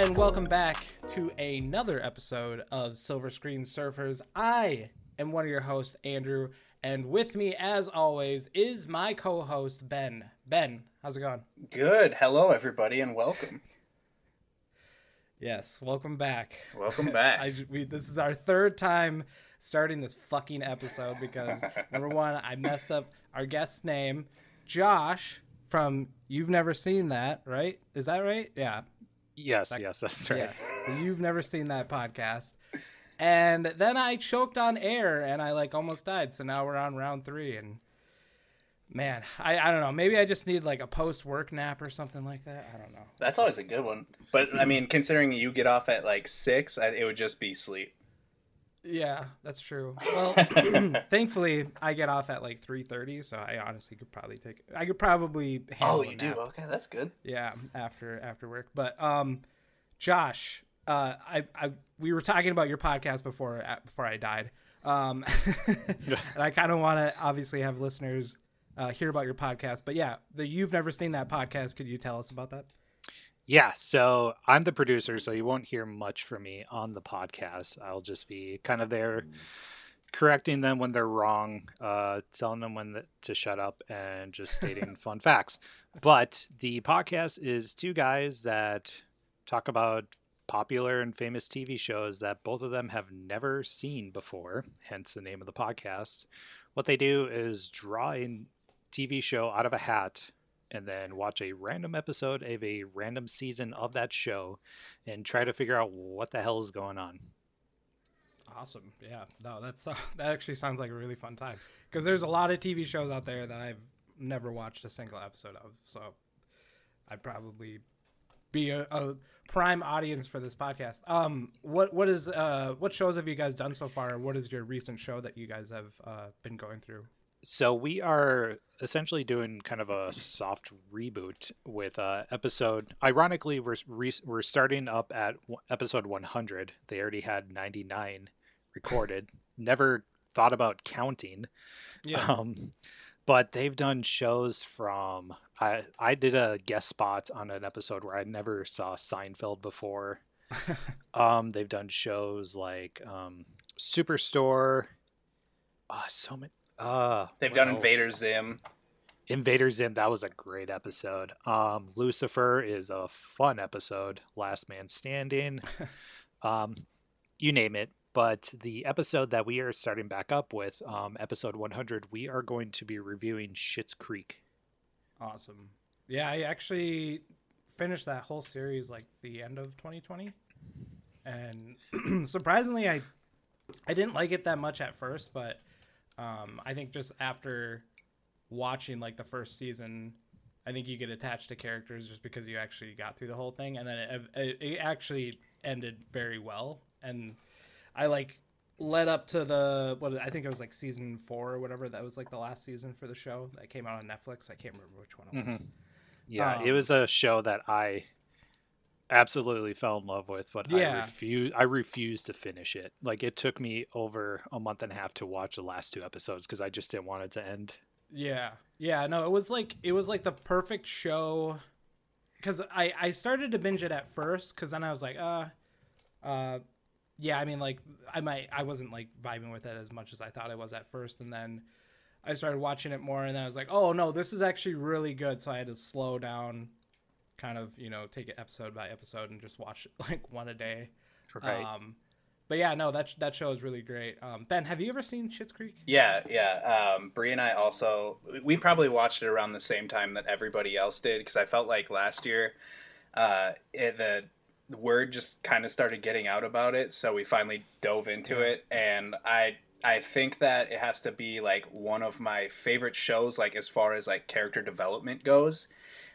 And welcome back to another episode of Silver Screen Surfers. I am one of your hosts, Andrew, and with me, as always, is my co-host Ben. Ben, how's it going? Good. Hello, everybody, and welcome. Yes, welcome back. Welcome back. I, we, this is our third time starting this fucking episode because number one, I messed up our guest's name, Josh from You've Never Seen That, right? Is that right? Yeah. Yes, yes, that's right. Yes. You've never seen that podcast. And then I choked on air and I like almost died. So now we're on round three and man, I, I don't know. Maybe I just need like a post work nap or something like that. I don't know. That's always a good one. But I mean, considering you get off at like six, it would just be sleep. Yeah, that's true. Well, thankfully I get off at like three thirty, so I honestly could probably take. I could probably. Handle Oh, a you do? Okay, that's good. Yeah, after after work. But um, Josh, uh, I I we were talking about your podcast before uh, before I died. Um, and I kind of want to obviously have listeners uh, hear about your podcast. But yeah, the you've never seen that podcast. Could you tell us about that? Yeah, so I'm the producer, so you won't hear much from me on the podcast. I'll just be kind of there correcting them when they're wrong, uh, telling them when th- to shut up, and just stating fun facts. But the podcast is two guys that talk about popular and famous TV shows that both of them have never seen before, hence the name of the podcast. What they do is draw a TV show out of a hat and then watch a random episode of a random season of that show and try to figure out what the hell is going on. Awesome. Yeah. No, that's uh, that actually sounds like a really fun time because there's a lot of TV shows out there that I've never watched a single episode of. So I'd probably be a, a prime audience for this podcast. Um, what what is uh what shows have you guys done so far? What is your recent show that you guys have uh, been going through? So we are essentially doing kind of a soft reboot with uh, episode. Ironically, we're re- we're starting up at w- episode 100. They already had 99 recorded. Never thought about counting. Um, but they've done shows from I I did a guest spot on an episode where I never saw Seinfeld before. um, they've done shows like um, Superstore. Ah, so many. Uh, They've done else? Invader Zim. Invader Zim. That was a great episode. Um, Lucifer is a fun episode. Last Man Standing. um, you name it. But the episode that we are starting back up with, um, episode 100, we are going to be reviewing Schitt's Creek. Awesome. Yeah, I actually finished that whole series like the end of 2020, and surprisingly, I I didn't like it that much at first, but um, I think just after watching like the first season, I think you get attached to characters just because you actually got through the whole thing, and then it, it, it actually ended very well. And I like led up to the what I think it was like season four or whatever. That was like the last season for the show that came out on Netflix. I can't remember which one it was. Yeah, it Um, was a show that I absolutely fell in love with, but I refuse I refused to finish it. Like it took me over a month and a half to watch the last two episodes because I just didn't want it to end. Yeah, yeah. No, it was like it was like the perfect show. Because I I started to binge it at first, because then I was like, uh, uh, yeah. I mean, like I might I wasn't like vibing with it as much as I thought I was at first, and then I started watching it more, and then I was like, oh no, this is actually really good. So I had to slow down, kind of you know take it episode by episode and just watch like one a day. Right. Um, but yeah, no, that that show is really great. Um, ben, have you ever seen Schitt's Creek? Yeah, yeah. Um, Brie and I also we probably watched it around the same time that everybody else did because I felt like last year, uh, it, the the word just kind of started getting out about it, so we finally dove into it, and I I think that it has to be like one of my favorite shows, like as far as like character development goes.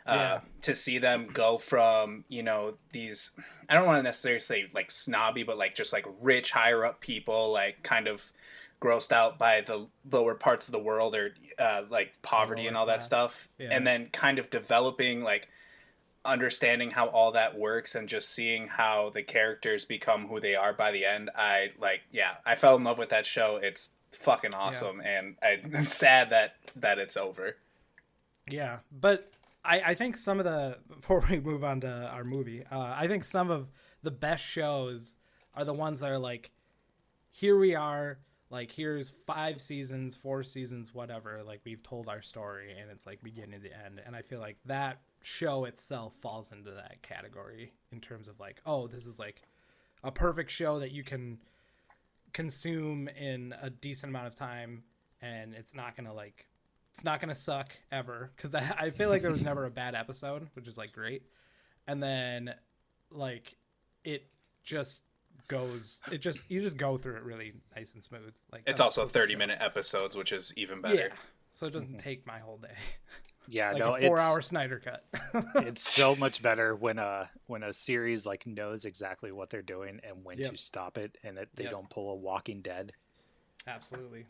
Uh, Yeah. to see them go from you know these i don't want to necessarily say like snobby but like just like rich higher up people like kind of grossed out by the lower parts of the world or uh, like poverty and all that stuff. Yeah. and then kind of developing like understanding how all that works and just seeing how the characters become who they are by the end i like yeah i fell in love with that show. It's fucking awesome and I, i'm sad that that it's over. Yeah, but I, I think some of the before we move on to our movie, uh, I think some of the best shows are the ones that are like, here we are, like here's five seasons, four seasons, whatever. Like we've told our story, and it's like beginning to end. And I feel like that show itself falls into that category in terms of like, oh, this is like a perfect show that you can consume in a decent amount of time, and it's not gonna like it's not gonna suck ever because I feel like there was never a bad episode, which is like great. And then like it just goes it just you just go through it really nice and smooth like It's also 30 show. minute episodes, which is even better. yeah so it doesn't mm-hmm. take my whole day Yeah, like no, a four it's hour snyder cut it's so much better when a when a series like knows exactly what they're doing and when Yep. to stop it, and it, they Yep. don't pull a Walking Dead. Absolutely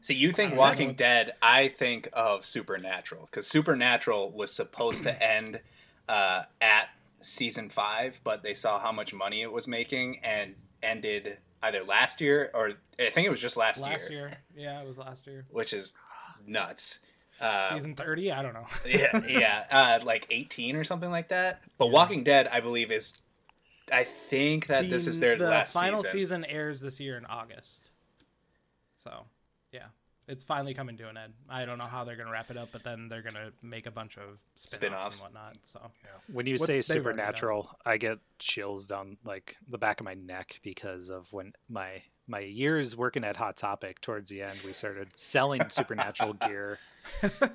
See, you think. Walking Dead, I think of Supernatural because Supernatural was supposed to end uh, at season five, but they saw how much money it was making and ended either last year or I think it was just last, last year, year yeah it was last year which is nuts. Uh, season 30 i don't know yeah, yeah, uh, like 18 or something like that. But Yeah. Walking Dead, I believe, is. I think that this is their last the last final season. season airs this year in august so yeah it's finally coming to an end i don't know how they're gonna wrap it up but then they're gonna make a bunch of spin-offs, Spin-offs. and whatnot so When you What say they've already done. supernatural, I get chills down like the back of my neck because of when my my years working at Hot Topic towards the end, we started selling supernatural gear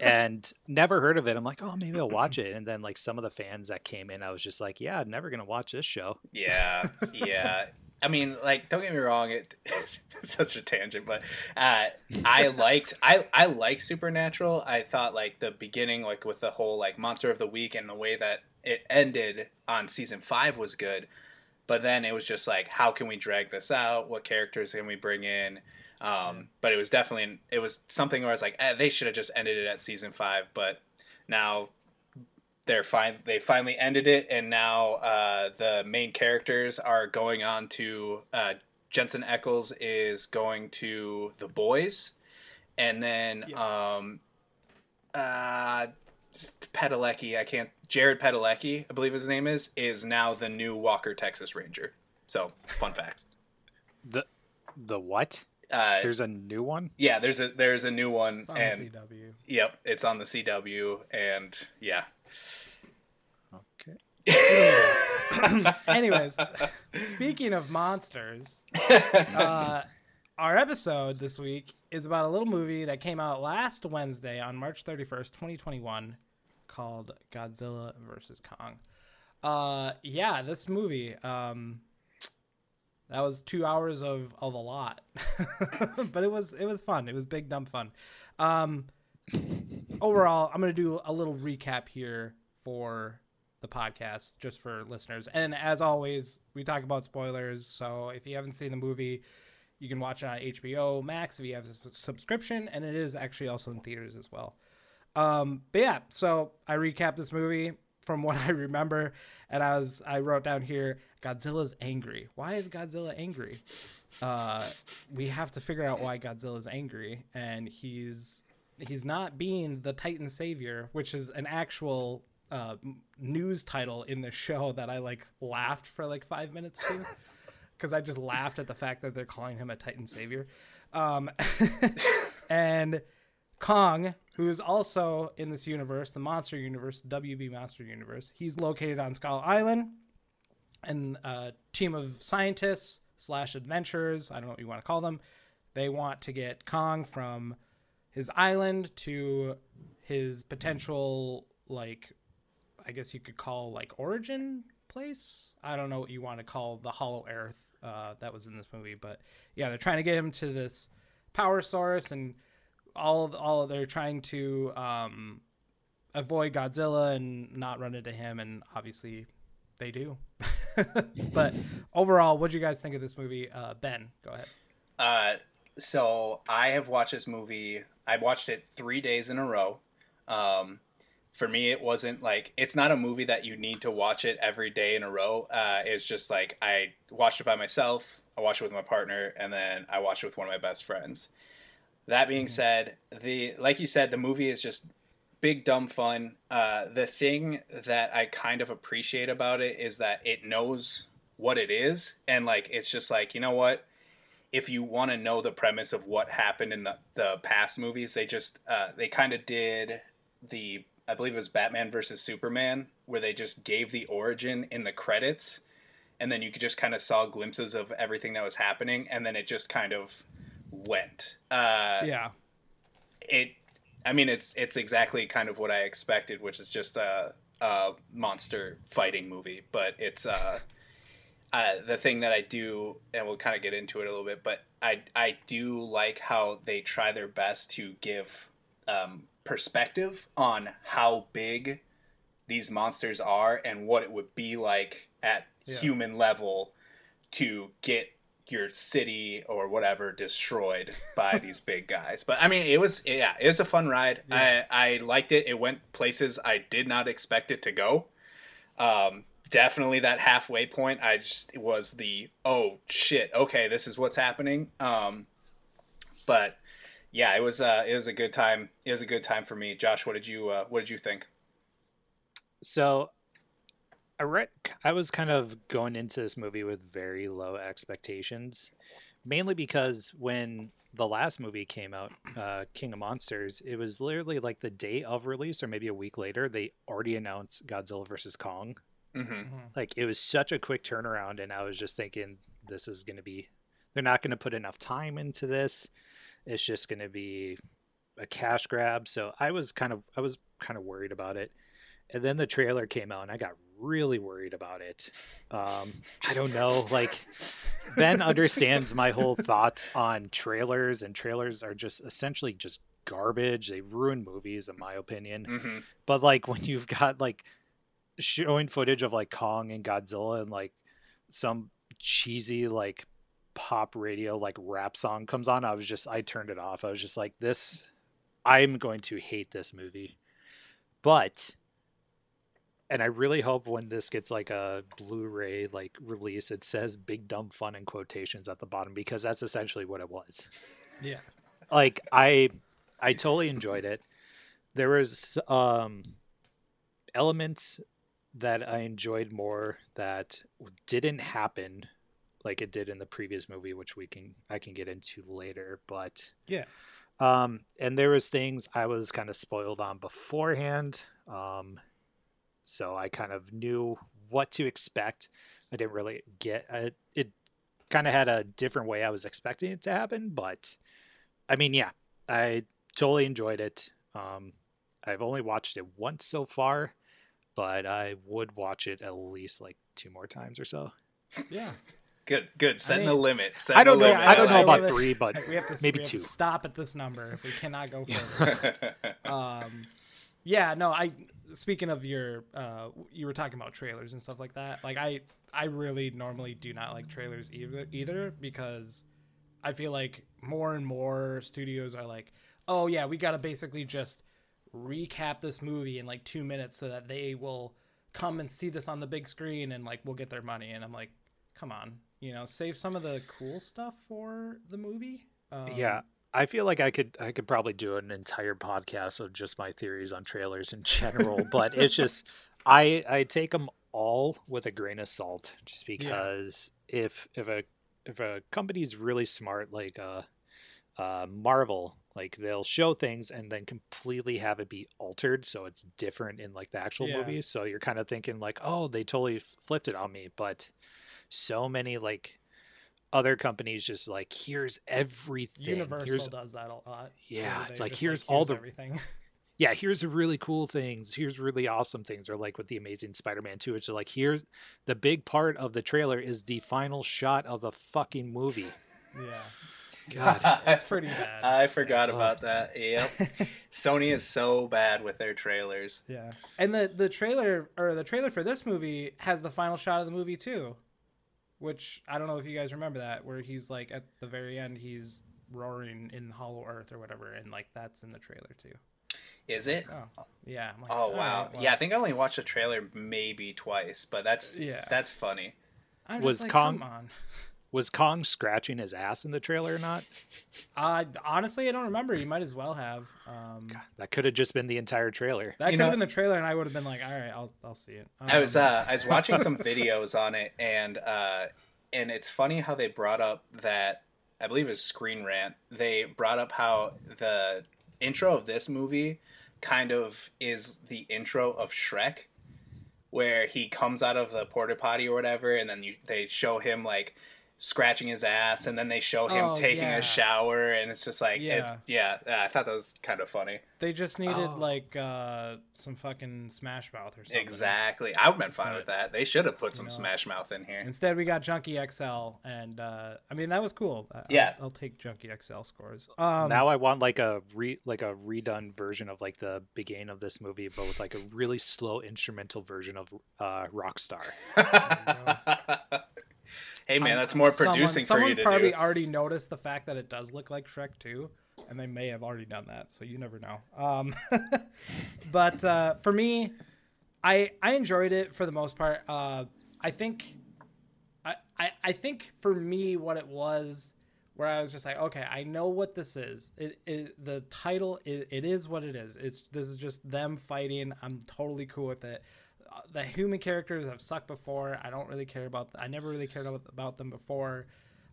and never heard of it. I'm like, oh, maybe I'll watch it. And then like some of the fans that came in, I was just like, yeah, I'm never gonna watch this show. Yeah, yeah. I mean, like, don't get me wrong. It it's such a tangent, but uh, I liked I I liked Supernatural. I thought like the beginning, like with the whole like Monster of the Week and the way that it ended on season five was good. But then it was just like, how can we drag this out? What characters can we bring in? Um, But it was definitely it was something where I was like, eh, they should have just ended it at season five. But now they're fine. They finally ended it, and now uh, the main characters are going on to uh, Jensen Ackles is going to the boys, and then um, uh, Padalecki, I can't. Jared Padalecki, I believe his name is, is now the new Walker Texas Ranger. So, fun fact. The the what? Uh, There's a new one. yeah, there's a there's a new one, it's on and the cw yep, it's on the CW, and yeah. Okay. anyways speaking of monsters uh, our episode this week is about a little movie that came out last Wednesday on March 31st, 2021, called Godzilla vs. Kong. Uh, yeah, this movie, um, that was two hours of, of a lot, but it was it was fun. It was big dumb fun. Um, overall, I'm gonna do a little recap here for the podcast just for listeners. And as always, we talk about spoilers. So if you haven't seen the movie, you can watch it on HBO Max if you have a subscription, and it is actually also in theaters as well. Um, but yeah, so I recap this movie from what I remember, and I was I wrote down here Godzilla's angry. Why is Godzilla angry? Uh, we have to figure out why Godzilla's angry, and he's he's not being the Titan savior, which is an actual uh, news title in the show that I like laughed for like five minutes to, because I just laughed at the fact that they're calling him a Titan savior. Um, and Kong, who is also in this universe, the monster universe, the WB monster universe, he's located on Skull Island, and a team of scientists slash adventurers, I don't know what you want to call them, they want to get Kong from his island to his potential like I guess you could call like origin place. I don't know what you want to call the Hollow Earth uh, that was in this movie, but yeah, they're trying to get him to this power source, and all all they're trying to um, avoid Godzilla and not run into him, and obviously they do. but overall, what do you guys think of this movie? Uh, ben, go ahead. Uh, so I have watched this movie. I watched it three days in a row. Um, for me, it wasn't like it's not a movie that you need to watch it every day in a row. Uh, it's just like I watched it by myself. I watched it with my partner, and then I watched it with one of my best friends. That being said, the like you said, the movie is just big dumb fun. Uh, the thing that I kind of appreciate about it is that it knows what it is, and like it's just like you know what. If you want to know the premise of what happened in the, the past movies, they just uh, they kind of did the I believe it was Batman versus Superman, where they just gave the origin in the credits, and then you could just kind of saw glimpses of everything that was happening, and then it just kind of went. Uh, yeah. It, I mean, it's it's exactly kind of what I expected, which is just a, a monster fighting movie, but it's uh, uh, the thing that I do, and we'll kind of get into it a little bit, but I I do like how they try their best to give um, perspective on how big these monsters are and what it would be like at Yeah. human level to get your city or whatever destroyed by these big guys. But I mean, it was yeah, it was a fun ride. Yeah. I I liked it. It went places I did not expect it to go. Um, definitely that halfway point. I just was the oh shit, okay, this is what's happening. Um, but yeah, it was uh, it was a good time. It was a good time for me. Josh, what did you uh, what did you think? So I read I was kind of going into this movie with very low expectations, mainly because when the last movie came out, uh, King of Monsters, it was literally like the day of release or maybe a week later, they already announced Godzilla versus Kong. Mm-hmm. Mhm. Like it was such a quick turnaround, and I was just thinking this is going to be they're not going to put enough time into this. It's just going to be a cash grab. So I was kind of I was kind of worried about it. And then the trailer came out, and I got really worried about it. Um, I don't know, like Ben understands my whole thoughts on trailers, and trailers are just essentially just garbage. They ruin movies, in my opinion. Mm-hmm. But like when you've got like showing footage of like Kong and Godzilla and like some cheesy like pop radio like rap song comes on, I was just I turned it off. I was just like this I'm going to hate this movie. But and I really hope when this gets like a Blu-ray like release, it says "big dumb fun" in quotations at the bottom because that's essentially what it was Yeah. like i i totally enjoyed it there was um elements that i enjoyed more that didn't happen like it did in the previous movie which we can i can get into later but Yeah. um and there was things i was kind of spoiled on beforehand um so i kind of knew what to expect i didn't really get uh, it kind of had a different way i was expecting it to happen but i mean yeah i totally enjoyed it um i've only watched it once so far but i would watch it at least like two more times or so Yeah. Good, good. Setting mean, a limit. Setting i don't know limit. i don't know like about it. three but We have to maybe we have to two. stop at this number if we cannot go further. um yeah no i speaking of your uh you were talking about trailers and stuff like that like i i really normally do not like trailers either either because i feel like more and more studios are like oh yeah we gotta basically just recap this movie in like two minutes so that they will come and see this on the big screen and like we'll get their money. And i'm like come on you know save some of the cool stuff for the movie. Um, yeah i feel like i could i could probably do an entire podcast of just my theories on trailers in general but it's just i i take them all with a grain of salt just because if if a if a company's really smart like uh uh marvel like they'll show things and then completely have it be altered so it's different in like the actual Yeah. movie so you're kind of thinking like oh they totally flipped it on me but so many like other companies just like here's everything Universal here's does that a lot. Yeah, it's like, just, here's all the- everything. yeah, here's the really cool things. Here's really awesome things. Or like with the Amazing Spider-Man 2, it's like here's the big part of the trailer is the final shot of the fucking movie. yeah, God. that's pretty bad. I forgot Ugh. about that. Yep. Sony is so bad with their trailers. yeah, and the the trailer or the trailer for this movie has the final shot of the movie too, which I don't know if you guys remember that, where he's like at the very end, he's roaring in Hollow Earth or whatever, and like that's in the trailer too. Is it? Oh, yeah. Like, Oh wow. right, well, Yeah, I think I only watched the trailer maybe twice, but that's Yeah. that's funny. I'm Was just like, Kong- come on. Was Kong scratching his ass in the trailer or not? Uh, honestly, I don't remember. You might as well have. Um, That could have just been the entire trailer. that You could have been the trailer, and I would have been like, "All right, I'll I'll see it." I was Um, uh, I was watching some videos on it, and uh, and it's funny how they brought up that I believe it was Screen Rant. They brought up how the intro of this movie kind of is the intro of Shrek, where he comes out of the porta potty or whatever, and then you, they show him like scratching his ass, and then they show him Oh, taking yeah. a shower, and it's just like Yeah. yeah, yeah. I thought that was kind of funny. they just needed Oh. like uh, some fucking Smash Mouth or something. Exactly, I would have been fine But, with that. They should have put some know, Smash Mouth in here. Instead, we got Junkie XL, and uh, I mean that was cool. I- I'll- Yeah. I'll, take Junkie XL scores. Um, now I want like a re like a redone version of like the beginning of this movie, but with like a really slow instrumental version of uh, Rockstar. hey man, that's more someone- producing for someone you to probably do. already noticed the fact that it does look like Shrek too, and they may have already done that. So you never know. Um, but uh, for me, I I enjoyed it for the most part. Uh, I think, I, I I think for me, what it was, where I was just like, okay, I know what this is. It, it the title it, it is what it is. It's this is just them fighting. I'm totally cool with it. The human characters have sucked before. I don't really care about. I never really cared about, them before.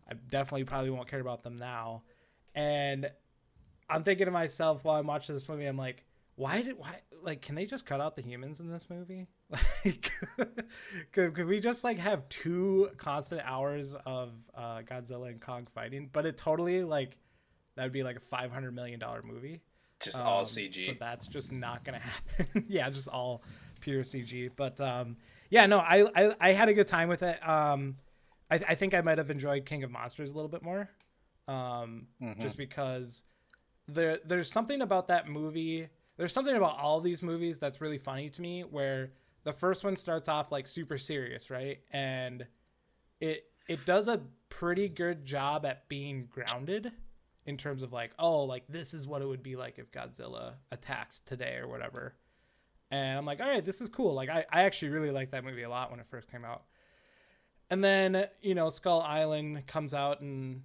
I definitely probably won't care about them now. And I'm thinking to myself while I'm watching this movie, I'm like, why did why like can they just cut out the humans in this movie? Like, could, could we just like have two constant hours of uh, Godzilla and Kong fighting? But it totally like that would be like a 500 million dollar movie. Just all Um, CG. So that's just not gonna happen. yeah, just all pure CG. But um, yeah, no, I, I I had a good time with it. Um, I, I think I might have enjoyed King of Monsters a little bit more, um, just because there there's something about that movie. There's something about all these movies that's really funny to me. Where the first one starts off like super serious, right, and it it does a pretty good job at being grounded in terms of like, oh, like this is what it would be like if Godzilla attacked today or whatever. And I'm like, all right, this is cool. Like I, I actually really liked that movie a lot when it first came out. And then, you know, Skull Island comes out and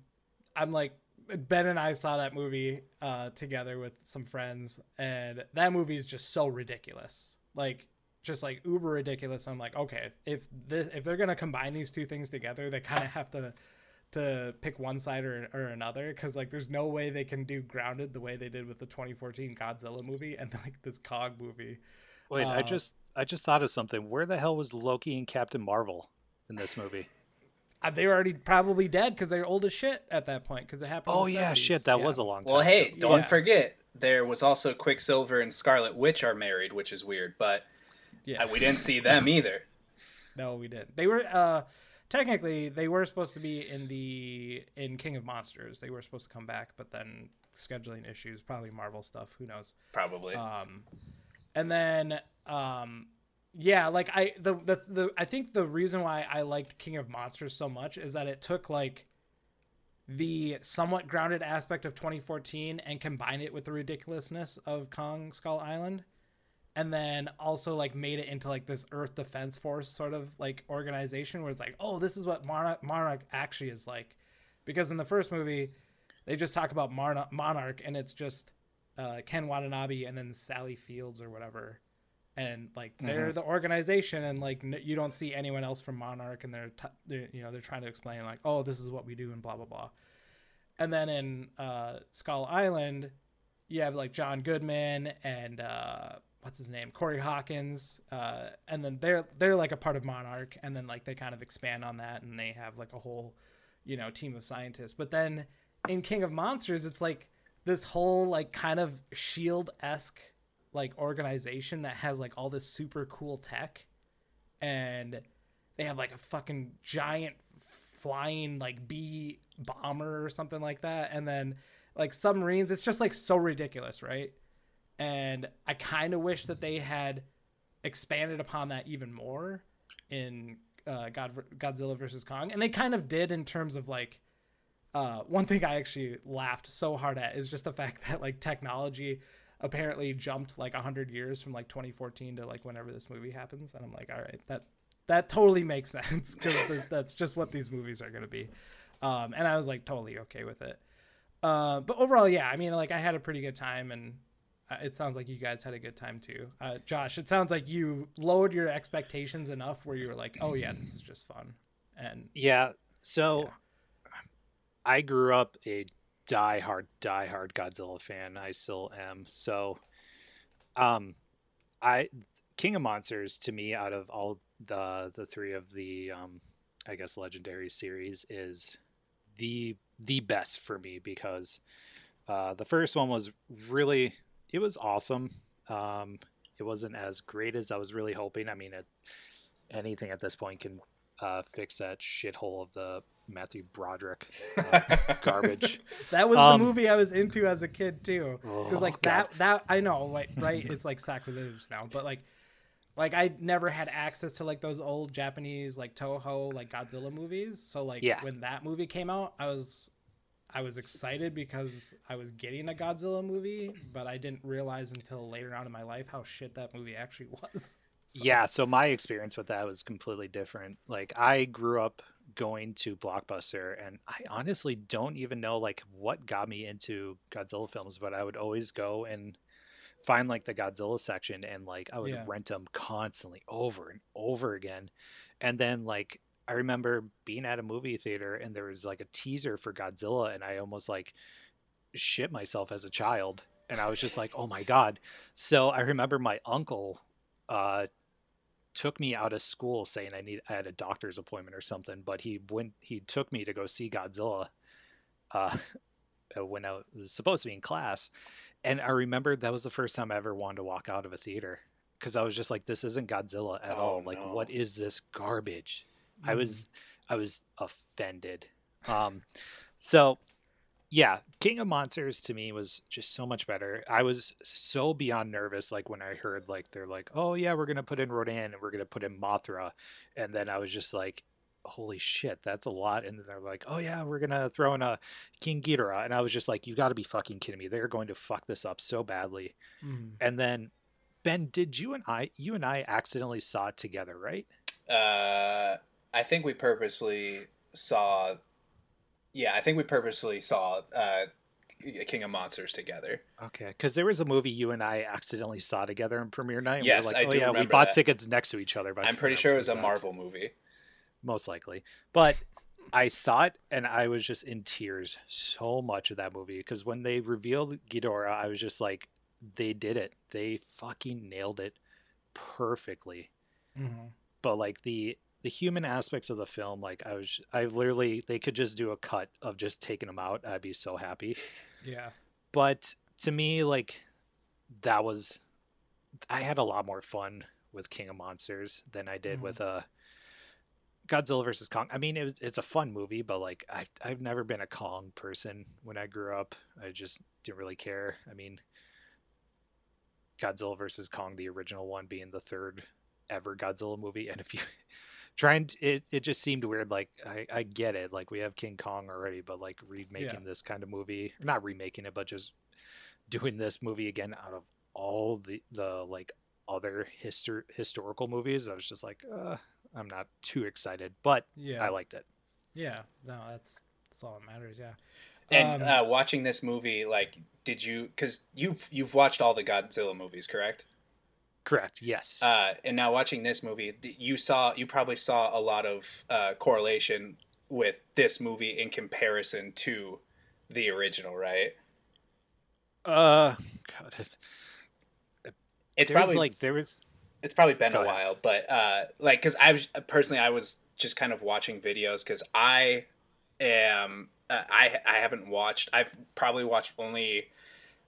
I'm like Ben and I saw that movie uh, together with some friends, and that movie is just so ridiculous. Like, just like uber ridiculous. I'm like, okay, if this if they're gonna combine these two things together, they kind of have to to pick one side or, or another because like there's no way they can do grounded the way they did with the 2014 Godzilla movie and like this Kong movie. Wait, I Uh, just I just thought of something. Where the hell was Loki and Captain Marvel in this movie? Uh, they were already probably dead because they're old as shit at that point because it happened. in Oh the yeah, 70s. shit, that Yeah. was a long time. Well, hey, don't Yeah. forget there was also Quicksilver and Scarlet Witch are married, which is weird, but yeah. uh, we didn't see them either. No, we didn't. They were uh technically they were supposed to be in the in King of Monsters. They were supposed to come back, but then scheduling issues, probably Marvel stuff, who knows. Probably. Um and then um yeah, like I the the, the I think the reason why I liked King of Monsters so much is that it took like the somewhat grounded aspect of 2014 and combined it with the ridiculousness of Kong Skull Island and then also like made it into like this Earth Defense Force sort of like organization where it's like, oh, this is what Monarch, Monarch actually is like, because in the first movie, they just talk about Marna- Monarch and it's just uh, Ken Watanabe and then Sally Fields or whatever, and like they're the organization and like n- you don't see anyone else from Monarch and they're, t- they're you know they're trying to explain like, oh, this is what we do and blah blah blah, and then in uh, Skull Island, you have like John Goodman and uh, what's his name, Corey Hawkins, uh, and then they're they're like a part of Monarch, and then like they kind of expand on that, and they have like a whole, you know, team of scientists. But then in King of Monsters, it's like this whole like kind of Shield esque like organization that has like all this super cool tech, and they have like a fucking giant flying like bee bomber or something like that, and then like submarines. It's just like so ridiculous, right? And I kind of wish that they had expanded upon that even more in uh, God, Godzilla versus Kong, and they kind of did in terms of like uh, one thing I actually laughed so hard at is just the fact that like technology apparently jumped like 100 years from like 2014 to like whenever this movie happens and i'm like all right that that totally makes sense because that's just what these movies are going to be um, and I was like totally okay with it. Uh, but overall, yeah, I mean, like I had a pretty good time, and uh, it sounds like you guys had a good time too. Uh, Josh, it sounds like you lowered your expectations enough where you were like, oh yeah, this is just fun, and Yeah. So I grew up a die-hard, die-hard Godzilla fan. I still am. So um I King of Monsters to me out of all the the three of the um I guess legendary series is the the best for me because uh the first one was really it was awesome. Um it wasn't as great as I was really hoping. I mean it anything at this point can uh, fix that shithole of the Matthew Broderick uh, garbage. that was Um, the movie I was into as a kid too. Because Oh, like God. that, that I know, like right, it's like sacrilegious now, but like. Like I never had access to like those old Japanese like Toho like Godzilla movies. So like Yeah. when that movie came out, I was I was excited because I was getting a Godzilla movie, but I didn't realize until later on in my life how shit that movie actually was. So- Yeah, so my experience with that was completely different. Like I grew up going to Blockbuster and I honestly don't even know like what got me into Godzilla films, but I would always go and find like the Godzilla section and like I would Yeah. rent them constantly over and over again. And then like I remember being at a movie theater and there was like a teaser for Godzilla and I almost like shit myself as a child and I was just like, "Oh my god." So I remember my uncle uh took me out of school saying I need I had a doctor's appointment or something, but he went he took me to go see Godzilla uh when I was supposed to be in class. And I remember that was the first time I ever wanted to walk out of a theater because I was just like this isn't Godzilla at Oh, all. Like no. what is this garbage? I Mm. was I was offended. Um so yeah, King of Monsters to me was just so much better. I was so beyond nervous like when I heard like they're like, "Oh yeah, we're going to put in Rodan and we're going to put in Mothra." And then I was just like, "Holy shit, that's a lot." And then they're like, "Oh yeah, we're going to throw in a King Ghidorah." And I was just like, "You got to be fucking kidding me. They're going to fuck this up so badly." Mm. And then Ben, did you and I you and I accidentally saw it together, right? Uh, I think we purposefully saw. Yeah, I think we purposely saw uh, King of Monsters together. Okay, because there was a movie you and I accidentally saw together in premiere night. and we were Yes, like, I oh do yeah, we bought that. tickets next to each other. But I I'm pretty sure it was a remember the exact- Marvel movie. most likely. But I saw it and I was just in tears so much of that movie because when they revealed Ghidorah, I was just like, they did it. They fucking nailed it perfectly. Mhm. But like the the human aspects of the film, like I was, I literally they could just do a cut of just taking them out. I'd be so happy. Yeah. But to me, like that was, I had a lot more fun with King of Monsters than I did Mhm. with uh Godzilla versus Kong. I mean, it was it's a fun movie, but like I I've never been a Kong person when I grew up. I just didn't really care. I mean, Godzilla versus Kong, the original one, being the third ever Godzilla movie, and if you trying to, it it just seemed weird. Like I I get it, like we have King Kong already, but like remaking this kind of movie, not remaking it, but just doing this movie again out of all the the like other histor- historical movies, I was just like, uh, I'm not too excited, but Yeah. I liked it. Yeah. No, that's that's all that matters. Yeah. And Um, uh, watching this movie, like, did you? Because you've you've watched all the Godzilla movies, correct? Correct. Yes. Uh, and now watching this movie, you saw you probably saw a lot of uh, correlation with this movie in comparison to the original, right? uh, God, it, It's probably like there was it's probably been a ahead. while, but uh, like because I was personally I was just kind of watching videos because I am uh, I I haven't watched I've probably watched only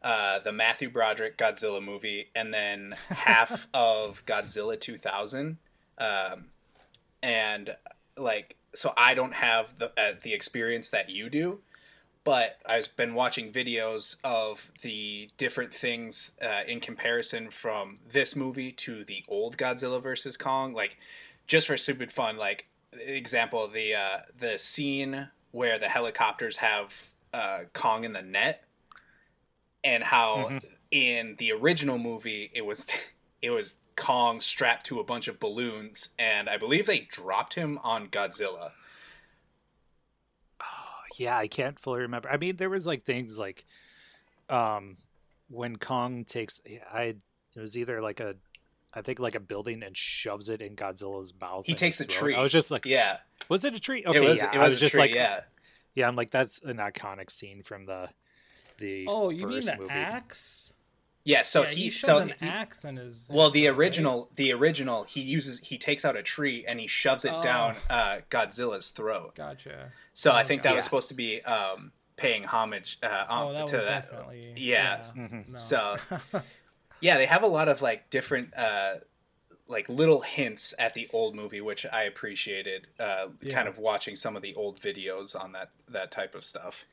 uh, the Matthew Broderick Godzilla movie and then half of Godzilla 2000, um, and like so I don't have the uh, the experience that you do. But I've been watching videos of the different things uh, in comparison from this movie to the old Godzilla versus Kong. Like, just for stupid fun, like example the uh, the scene where the helicopters have uh, Kong in the net, and how Mhm. in the original movie it was it was Kong strapped to a bunch of balloons, and I believe they dropped him on Godzilla. yeah, I can't fully remember. I mean, there was like things like, um, when Kong takes, I it was either like a, I think like a building and shoves it in Godzilla's mouth. He takes a tree. I was just like, Yeah, was it a tree? Okay, it was. yeah, it I was, was a just tree, like, yeah. yeah, I'm like, that's an iconic scene from the, the. Oh, you mean the movie. axe? Yeah, so yeah, he, he so shoves an he- axe in his. well the throat, right? original the original he uses he takes out a tree and he shoves it Oh. down uh, Godzilla's throat. Gotcha. So I Oh, think that was supposed to be um, paying homage uh, Oh, um, that was to that. definitely. Yeah. Mhm. No. So- Yeah, they have a lot of like different uh, like little hints at the old movie, which I appreciated. Uh, Yeah. Kind of watching some of the old videos on that that type of stuff.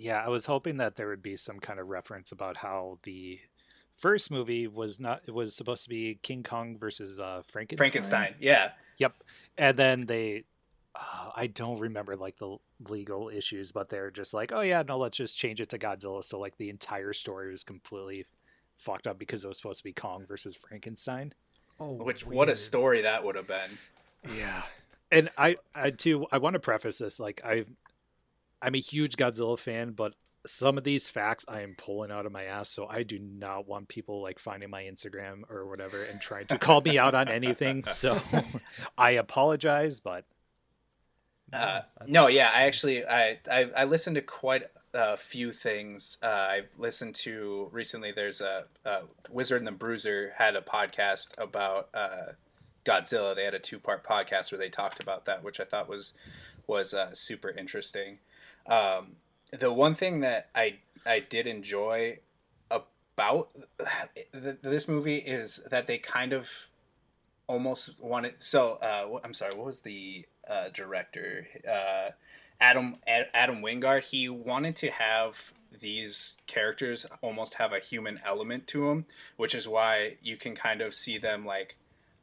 Yeah, I was hoping that there would be some kind of reference about how the first movie was not it was supposed to be King Kong versus uh Frankenstein. Frankenstein, yeah, Yep. And then they uh, I don't remember like the legal issues, but they're just like, "Oh yeah, no, let's just change it to Godzilla." So like the entire story was completely fucked up because it was supposed to be Kong versus Frankenstein. oh, which what a story that would have been. Yeah. And I I too I want to preface this like I I'm a huge Godzilla fan, but some of these facts I am pulling out of my ass, so I do not want people like finding my Instagram or whatever and trying to call me out on anything. So I apologize, but Uh, no, yeah, I actually I, I I listened to quite a few things. Uh, I've listened to recently. There's a, a Wizard and the Bruiser had a podcast about uh, Godzilla. They had a two part podcast where they talked about that, which I thought was was uh, super interesting. Um, the one thing that I I did enjoy about th- this movie is that they kind of almost wanted. So uh, I'm sorry, what was the uh, director? Uh, Adam Ad- Adam Wingard. He wanted to have these characters almost have a human element to them, which is why you can kind of see them like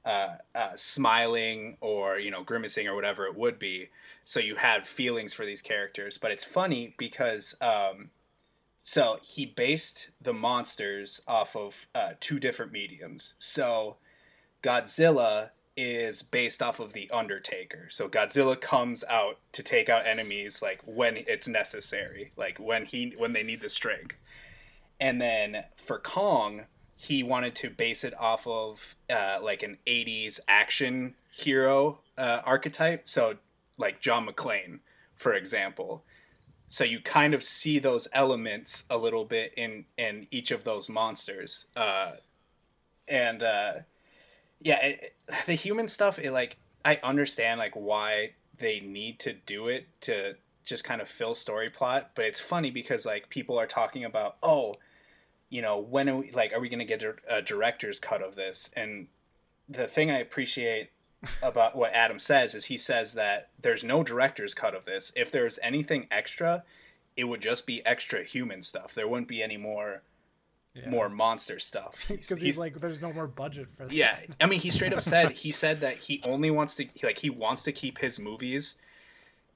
uh, uh, smiling or you know grimacing or whatever it would be. So you had feelings for these characters, but it's funny because um, so he based the monsters off of uh, two different mediums. So Godzilla is based off of the Undertaker. So Godzilla comes out to take out enemies like when it's necessary, like when he when they need the strength. And then for Kong, he wanted to base it off of uh, like an 80s action hero uh, archetype. So like John McClane, for example. So you kind of see those elements a little bit in in each of those monsters. Uh, and uh, yeah, it, the human stuff. It like I understand like why they need to do it to just kind of fill story plot, but it's funny because like people are talking about oh, you know when are we like are we gonna get a, a uh, director's cut of this? And the thing I appreciate about what Adam says is he says that there's no director's cut of this. If there's anything extra, it would just be extra human stuff. There wouldn't be any more Yeah. more monster stuff. because he's, like, there's no more budget for that. yeah, I mean, he straight up said he said that he only wants to like he wants to keep his movies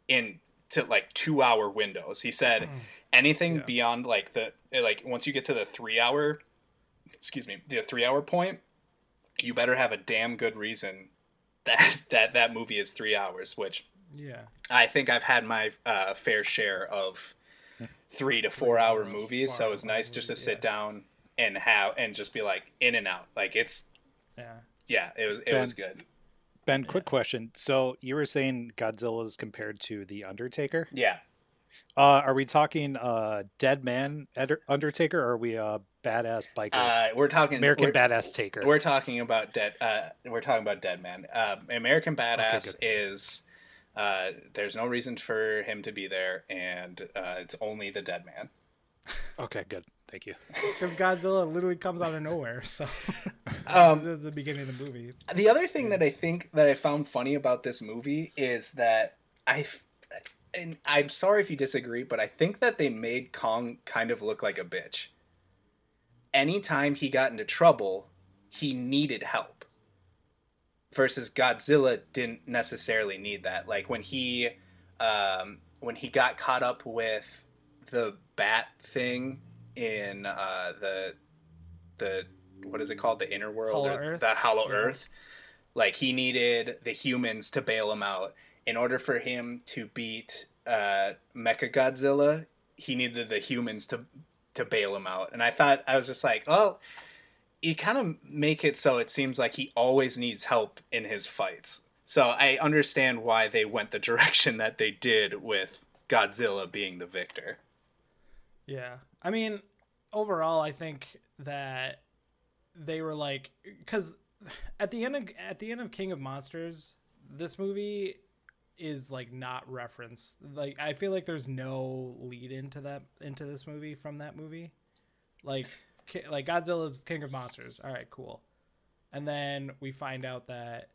in to like two hour windows. He said anything Yeah. beyond like the like once you get to the three hour, excuse me, the three hour point, you better have a damn good reason that that that movie is three hours. Which yeah. I think I've had my uh, fair share of three to four hour movies, so it was four-hour nice just to sit yeah. down and have and just be like in and out. Like it's Yeah. yeah, it was it Ben, was good. Ben, quick question. So you were saying Godzilla's compared to the Undertaker? Yeah. Uh, are we talking uh, Dead Man Undertaker, or are we uh, Badass Biker Uh, we're talking American we're, Badass Taker? We're talking about dead. Uh, we're talking about Dead Man. Um, American Badass good. is. Uh, there's no reason for him to be there, and uh, it's only the Dead Man. Okay, good. Thank you. Because Godzilla literally comes out of nowhere. So Um, the, the beginning of the movie. The other thing that I think that I found funny about this movie is that I, and I'm sorry if you disagree, but I think that they made Kong kind of look like a bitch. Anytime he got into trouble, he needed help. Versus Godzilla didn't necessarily need that. Like when he, um, when he got caught up with the bat thing in uh, the, the what is it called, the inner world, Hollow or Earth? the Hollow Yeah. Earth. Like he needed the humans to bail him out in order for him to beat uh, Mecha Godzilla, he needed the humans to to bail him out. And I thought I was just like, well, you kind of make it so it seems like he always needs help in his fights. So I understand why they went the direction that they did with Godzilla being the victor. Yeah. I mean, overall I think that they were like cuz at the end of at the end of King of Monsters, this movie is like not referenced. Like I feel like there's no lead into that into this movie from that movie. Like like Godzilla's King of Monsters. All right, cool. And then we find out that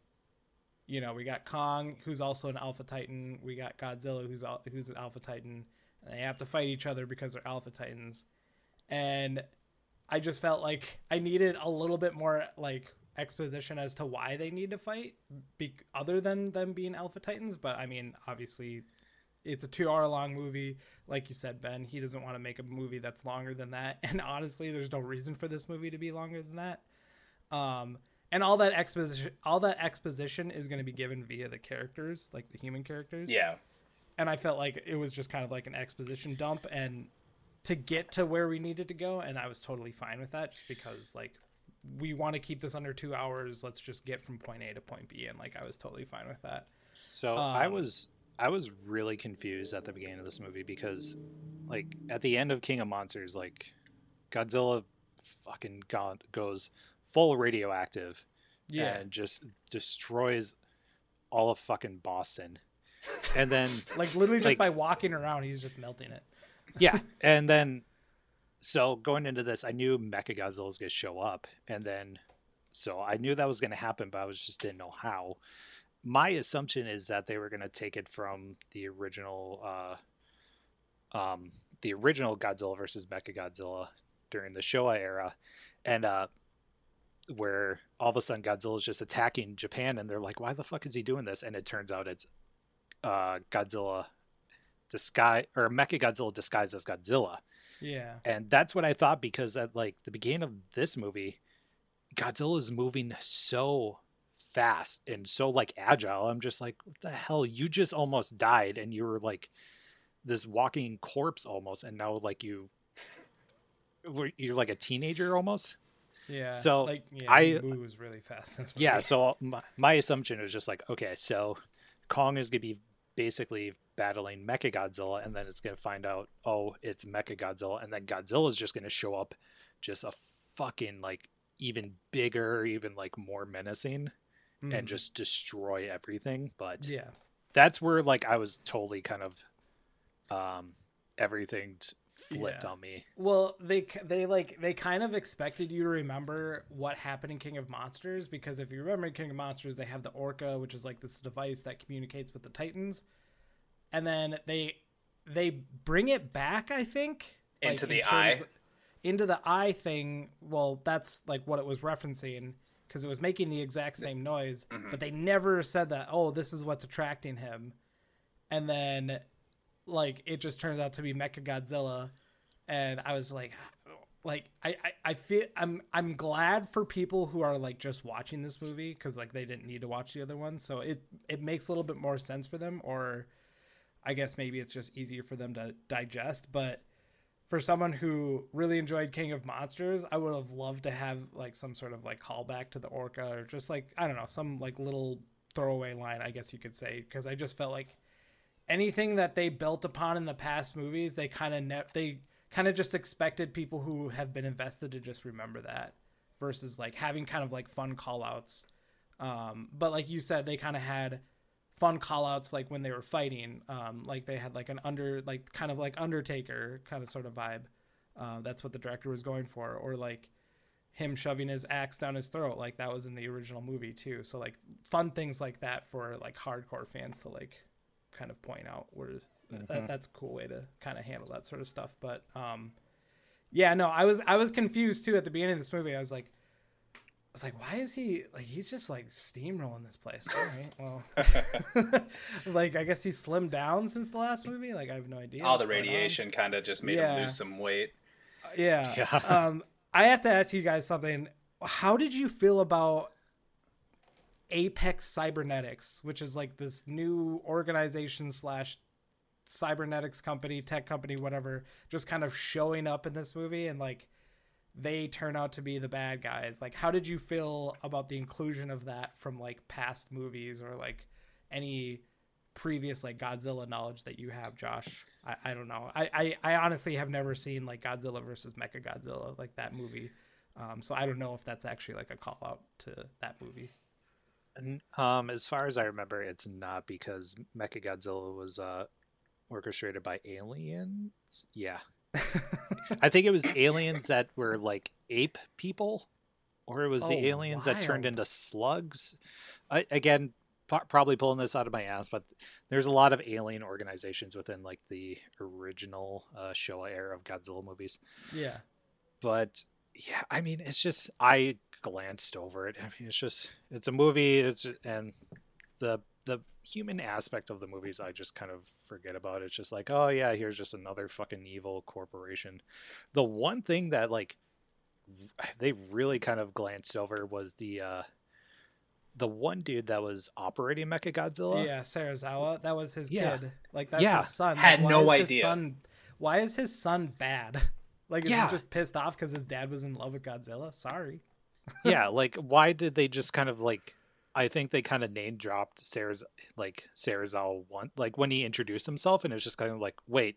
you know, we got Kong who's also an Alpha Titan, we got Godzilla who's who's an Alpha Titan. They have to fight each other because they're Alpha Titans. And I just felt like I needed a little bit more like exposition as to why they need to fight, be- other than them being Alpha Titans. But I mean, obviously, it's a two-hour long movie. Like you said, Ben, he doesn't want to make a movie that's longer than that. And honestly, there's no reason for this movie to be longer than that. Um, and all that exposition, all that exposition is going to be given via the characters, like the human characters. Yeah. And I felt like it was just kind of like an exposition dump, and to get to where we needed to go, and I was totally fine with that, just because like we want to keep this under two hours. Let's just get from point A to point B, and like I was totally fine with that. So um, I was I was really confused at the beginning of this movie because, like, at the end of King of Monsters, like Godzilla fucking gone, goes full radioactive, yeah, and just destroys all of fucking Boston, and then like literally just like, by walking around, he's just melting it. yeah, and then so going into this, I knew Mecha Godzilla was going to show up, and then so I knew that was going to happen, but I was just didn't know how. My assumption is that they were going to take it from the original, uh, um, the original Godzilla versus Mecha Godzilla during the Showa era, and uh, where all of a sudden Godzilla is just attacking Japan, and they're like, "Why the fuck is he doing this?" And it turns out it's uh, Godzilla disguise or Mecha Godzilla disguised as Godzilla yeah. And that's what I thought because at like the beginning of this movie, Godzilla is moving so fast and so like agile. I'm just like, what the hell? You just almost died and you were like this walking corpse almost, and now like you you're like a teenager almost. Yeah. So like yeah, I moves really fast. Yeah. So my, my assumption was just like, okay, so Kong is gonna be basically battling Mecha Godzilla, and then it's gonna find out, oh, it's Mecha Godzilla, and then Godzilla is just gonna show up, just a fucking like even bigger, even like more menacing, mm. and mm-hmm. just destroy everything. But yeah, that's where like I was totally kind of, um, everything flipped yeah. on me. Well, they they like they kind of expected you to remember what happened in King of Monsters because if you remember King of Monsters, they have the Orca, which is like this device that communicates with the Titans, and then they they bring it back. I think into like, the in eye. Into the eye thing. Well, that's like what it was referencing because it was making the exact same noise, mm-hmm. but they never said that. Oh, this is what's attracting him, and then like it just turns out to be Mecha Godzilla, and I was like, like I, I, I feel I'm I'm glad for people who are like just watching this movie because like they didn't need to watch the other one, so it it makes a little bit more sense for them, or I guess maybe it's just easier for them to digest, but. For someone who really enjoyed King of Monsters, I would have loved to have like some sort of like callback to the Orca or just like I don't know some like little throwaway line, I guess you could say, because I just felt like anything that they built upon in the past movies, they kind of ne- they kind of just expected people who have been invested to just remember that versus like having kind of like fun call outs. Um, but like you said, they kind of had fun call outs like when they were fighting. Um, like they had like an under like kind of like Undertaker kind of sort of vibe. Uh, that's what the director was going for, or like him shoving his axe down his throat, like that was in the original movie too. So like fun things like that for like hardcore fans to like kind of point out where mm-hmm. that, that's a cool way to kind of handle that sort of stuff. But um, yeah, no, I was I was confused too at the beginning of this movie. I was like, I was like, why is he like he's just like steamrolling this place? All right, well, like I guess he's slimmed down since the last movie. Like I have no idea. All the radiation kind of just made yeah. him lose some weight. Uh, yeah. yeah. um, I have to ask you guys something. How did you feel about Apex Cybernetics, which is like this new organization slash cybernetics company, tech company, whatever, just kind of showing up in this movie and like they turn out to be the bad guys. Like, how did you feel about the inclusion of that from like past movies or like any previous like Godzilla knowledge that you have, Josh? I, I don't know. I, I, I honestly have never seen like Godzilla versus Mecha Godzilla, like that movie. Um, so I don't know if that's actually like a call out to that movie. Um, as far as I remember, it's not because Mechagodzilla was uh, orchestrated by aliens. Yeah, I think it was aliens that were like ape people, or it was Oh, the aliens that turned into slugs. I, again, po- probably pulling this out of my ass, but there's a lot of alien organizations within like the original uh, Showa era of Godzilla movies. yeah. But yeah, I mean, it's just I glanced over it. I mean, it's just it's a movie. It's and the the human aspect of the movies I just kind of forget about. It's just like, oh yeah, here's just another fucking evil corporation. The one thing that like they really kind of glanced over was the uh the one dude that was operating Mechagodzilla. Yeah, Serizawa. That was his Yeah. kid. Like that's Yeah. his son. Had Like, no why his idea. Son, why is his son bad? Like is Yeah. he just pissed off because his dad was in love with Godzilla? Sorry. yeah, like why did they just kind of like I think they kind of name dropped Sarah's like Serizawa one like when he introduced himself and it was just kind of like, wait,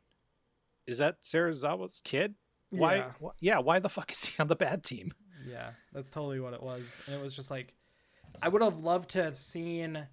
is that Serizawa's kid? Why Yeah. wh- yeah, why the fuck is he on the bad team? Yeah, that's totally what it was. And it was just like, I would have loved to have seen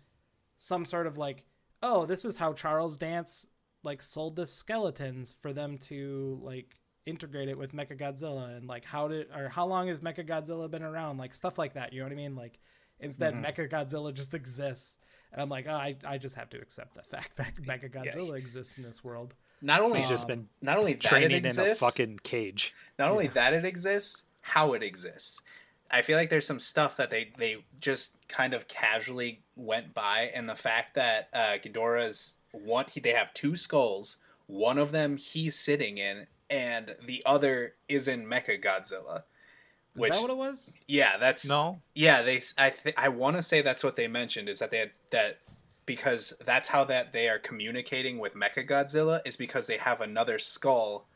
some sort of like, oh, this is how Charles Dance like sold the skeletons for them to like integrate it with Mechagodzilla and like how did or how long has Mechagodzilla been around? Like stuff like that. You know what I mean? Like instead Mhm. Mechagodzilla just exists. And I'm like, oh, I, I just have to accept the fact that mecha Mechagodzilla exists in this world. Not only He's just Um, been not only that it training in a fucking cage. not only that it exists, how it exists. I feel like there's some stuff that they they just kind of casually went by, and the fact that uh, Ghidorah's one, he, they have two skulls. One of them he's sitting in, and the other is in Mecha Godzilla. Is Which that what it was? yeah, that's No, yeah. They I th- I want to say that's what they mentioned is that they had that because that's how that they are communicating with Mecha Godzilla is because they have another skull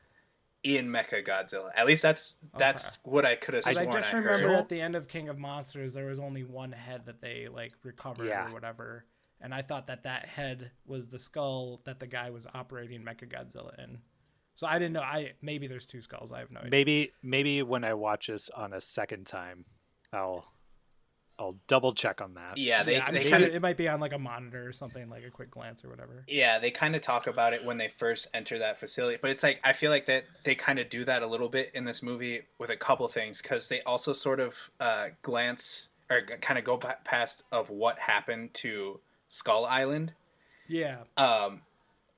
in Mecha Godzilla. At least that's that's Okay. what I could have sworn. I just I remember heard. at the end of King of Monsters, there was only one head that they like recovered Yeah. or whatever, and I thought that that head was the skull that the guy was operating Mecha Godzilla in. So I didn't know. I maybe there's two skulls. I have no idea. maybe maybe when I watch this on a second time, I'll I'll double check on that. Yeah, they, yeah, they sure kind it might be on like a monitor or something, like a quick glance or whatever. Yeah, they kind of talk about it when they first enter that facility, but it's like I feel like that they kind of do that a little bit in this movie with a couple things because they also sort of uh, glance or kind of go past of what happened to Skull Island. Yeah, Um,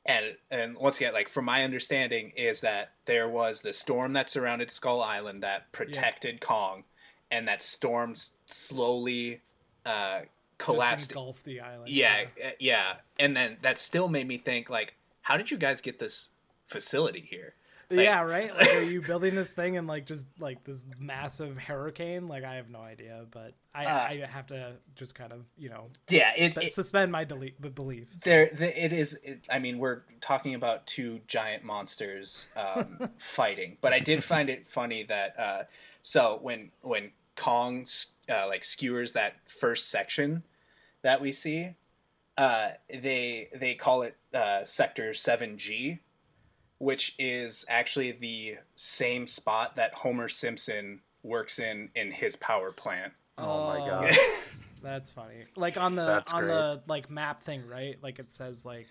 and and once again, like from my understanding, is that there was the storm that surrounded Skull Island that protected Kong, and that storm slowly uh, just collapsed the island. yeah, uh, yeah, and then that still made me think like, how did you guys get this facility here? Like- yeah, right. Like, are you building this thing in like just like this massive hurricane? Like, I have no idea, but I, Uh, I have to just kind of you know Yeah, it, spe- it suspend my delete belief. there the, it is. It, I mean, we're talking about two giant monsters um, fighting, but I did find it funny that uh, so when when Kong uh, like skewers that first section that we see, uh, they they call it uh, Sector Seven G, which is actually the same spot that Homer Simpson works in in his power plant. Oh my God. that's funny. Like on the That's on great. the like map thing, right? Like it says like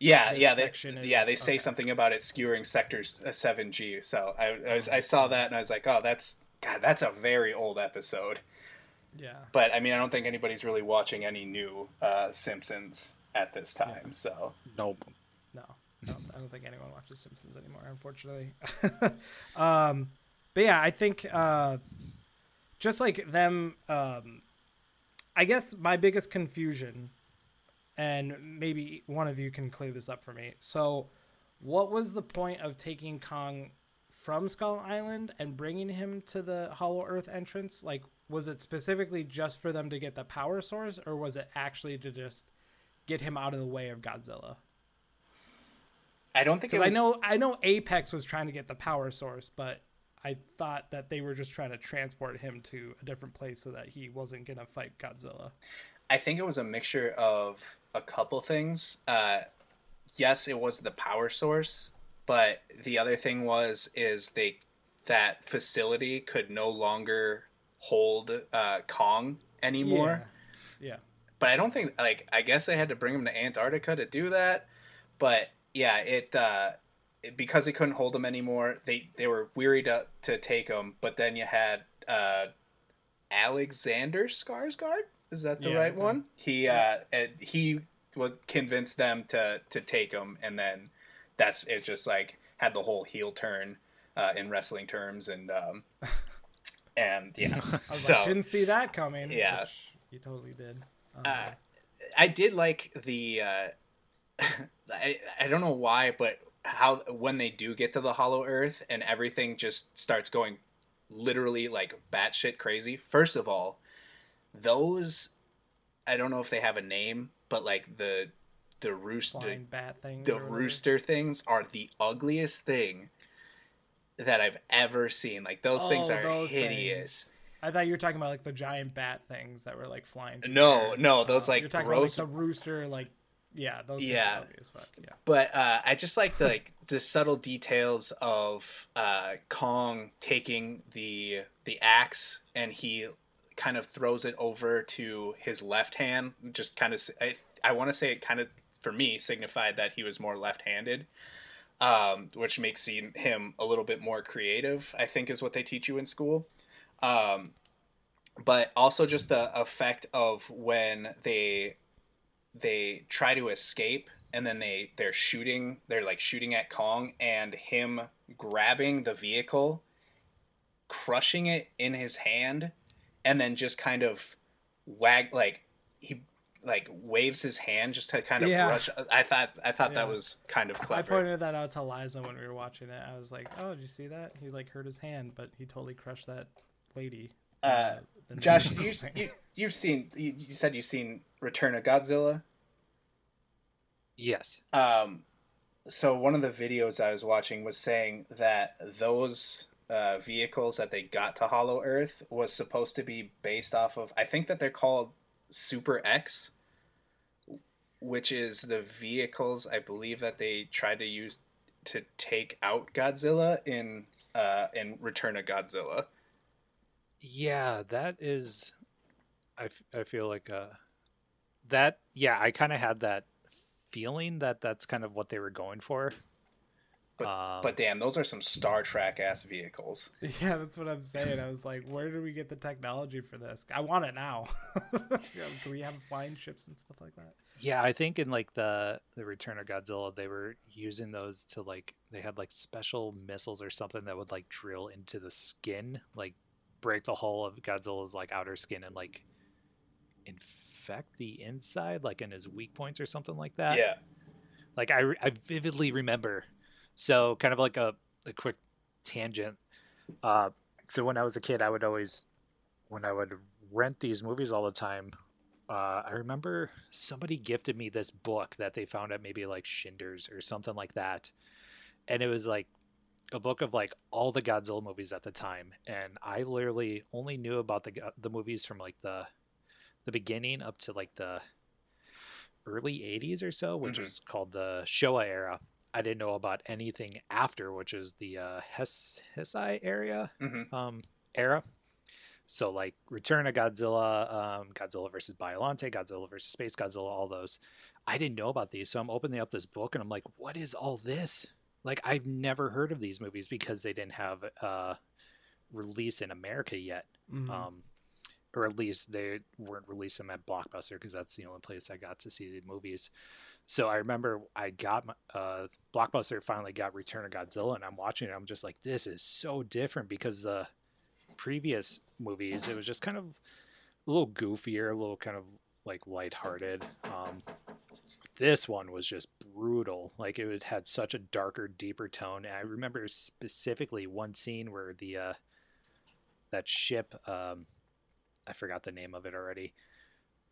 Yeah, yeah, they, is- yeah. They say okay. something about it skewering sectors seven G. So I, I, was, I saw that and I was like, oh, that's God, that's a very old episode. yeah. But I mean, I don't think anybody's really watching any new uh, Simpsons at this time. So Nope. No, no, I don't think anyone watches Simpsons anymore, unfortunately. um, but yeah, I think uh, just like them, um, I guess my biggest confusion, and maybe one of you can clear this up for me. So, what was the point of taking Kong from Skull Island and bringing him to the Hollow Earth entrance? Like, was it specifically just for them to get the power source, or was it actually to just get him out of the way of Godzilla? I don't think it Because was. I know I know Apex was trying to get the power source, but I thought that they were just trying to transport him to a different place so that he wasn't gonna fight Godzilla. I think it was a mixture of a couple things. Uh, yes, it was the power source, but the other thing was is they that facility could no longer hold uh, Kong anymore. Yeah. yeah. But I don't think like I guess they had to bring him to Antarctica to do that. But yeah, it, uh, it because they couldn't hold him anymore. They they were weary to to take him. But then you had uh, Alexander Skarsgård. Is that the Yeah, right one? He uh, he would convince them to to take him, and then that's it. Just like had the whole heel turn uh, in wrestling terms, and um, and yeah. So like, didn't see that coming. Yeah. you totally did. Um, uh, I did like the. I I don't know why, but how when they do get to the Hollow Earth and everything just starts going literally like batshit crazy. First of all, those I don't know if they have a name, but like the the rooster flying bat thing. the rooster things are the ugliest thing that I've ever seen. Like those things Oh, are those hideous. I thought you were talking about like the giant bat things that were like flying. No, no, those, Uh, like, you're talking gross- about like the rooster, like yeah, those. Yeah. fuck. Yeah. but uh, I just like the like the subtle details of uh, Kong taking the the axe and he kind of throws it over to his left hand. Just kind of, I, I want to say it kind of for me signified that he was more left-handed, um, which makes him, him a little bit more creative. I think is what they teach you in school. Um, but also just the effect of when they they try to escape and then they they're shooting they're like shooting at Kong and him grabbing the vehicle crushing it in his hand and then just kind of wag like he like waves his hand just to kind of Yeah. brush I thought I thought that was kind of clever. I pointed that out to Liza when we were watching it. I was like, "Oh, did you see that? He like hurt his hand, but he totally crushed that lady." Uh, the Josh, you, you you've seen you, you said you've seen Return of Godzilla? Yes. Um, so one of the videos I was watching was saying that those uh, vehicles that they got to Hollow Earth was supposed to be based off of. I think that they're called Super X, which is the vehicles I believe that they tried to use to take out Godzilla in uh, in Return of Godzilla. Yeah, that is. I, f- I feel like uh, that. Yeah, I kind of had that feeling that that's kind of what they were going for. But- um, But damn, those are some Star Trek ass vehicles. Yeah, that's what I'm saying. I was like, "Where do we get the technology for this? I want it now." Yeah, do we have flying ships and stuff like that? yeah, I think in like the the Return of Godzilla, they were using those to like they had like special missiles or something that would like drill into the skin, like break the hull of Godzilla's like outer skin and like infect the inside, like in his weak points or something like that. yeah. like I, I vividly remember so kind of like a, a quick tangent uh so when i was a kid i would always when i would rent these movies all the time uh i remember somebody gifted me this book that they found at maybe like shinders or something like that and it was like a book of like all the godzilla movies at the time and i literally only knew about the the movies from like the the beginning up to like the early 80s or so, which Mhm. is called the Showa era. I didn't know about anything after, which is the uh, Hes- Heisei area hmm um, era. So like Return of Godzilla, um, Godzilla versus Biollante, Godzilla versus Space Godzilla, all those. I didn't know about these, so I'm opening up this book and I'm like, what is all this? Like I've never heard of these movies because they didn't have a release in America yet Mhm. um, or at least they weren't releasing them at Blockbuster because that's the only place I got to see the movies. So I remember I got my, uh, Blockbuster finally got Return of Godzilla, and I'm watching it. I'm just like, this is so different because the previous movies it was just kind of a little goofier, a little kind of like lighthearted. Um, this one was just brutal. Like it had such a darker, deeper tone. And I remember specifically one scene where the uh, that ship um i forgot the name of it already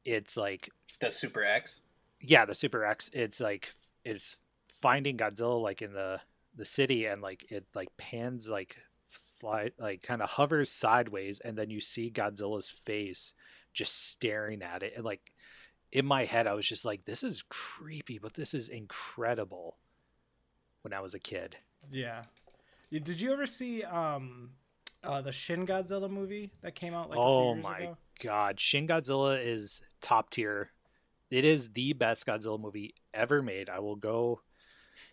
it's like The Super X. yeah the super x it's like it's finding Godzilla like in the the city and like it like pans like fly like kind of hovers sideways and then you see Godzilla's face just staring at it and like in my head I was just like this is creepy but this is incredible when I was a kid. Yeah. Did you ever see um uh the Shin Godzilla movie that came out like a oh few years my ago? god, Shin Godzilla is top tier. It is the best Godzilla movie ever made. I will go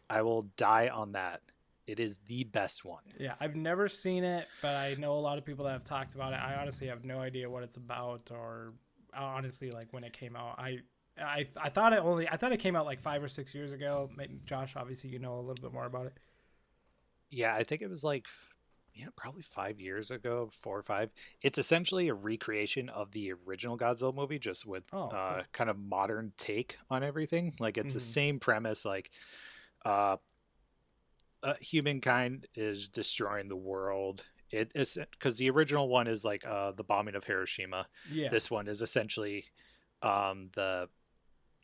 I will die on that. It is the best one. Yeah, I've never seen it, but I know a lot of people that have talked about it. I honestly have no idea what it's about or honestly like when it came out. I I I thought it only I thought it came out like 5 or 6 years ago. Maybe- Josh, obviously you know a little bit more about it. Yeah, I think it was like yeah, probably 5 years ago, 4 or 5. It's essentially a recreation of the original Godzilla movie just with Oh, uh kind of modern take on everything. Like it's the Mhm. same premise like uh uh, humankind is destroying the world. It, it's because the original one is like uh, the bombing of Hiroshima. Yeah. This one is essentially um, the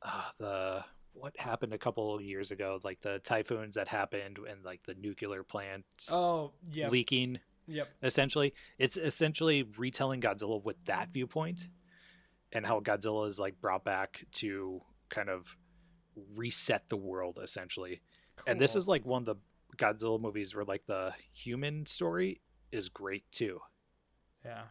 uh, the what happened a couple of years ago, like the typhoons that happened and like the nuclear plant oh, yeah. leaking. Yep. Essentially, it's essentially retelling Godzilla with that viewpoint, and how Godzilla is like brought back to kind of reset the world essentially and this is like one of the Godzilla movies where like the human story is great too. Yeah.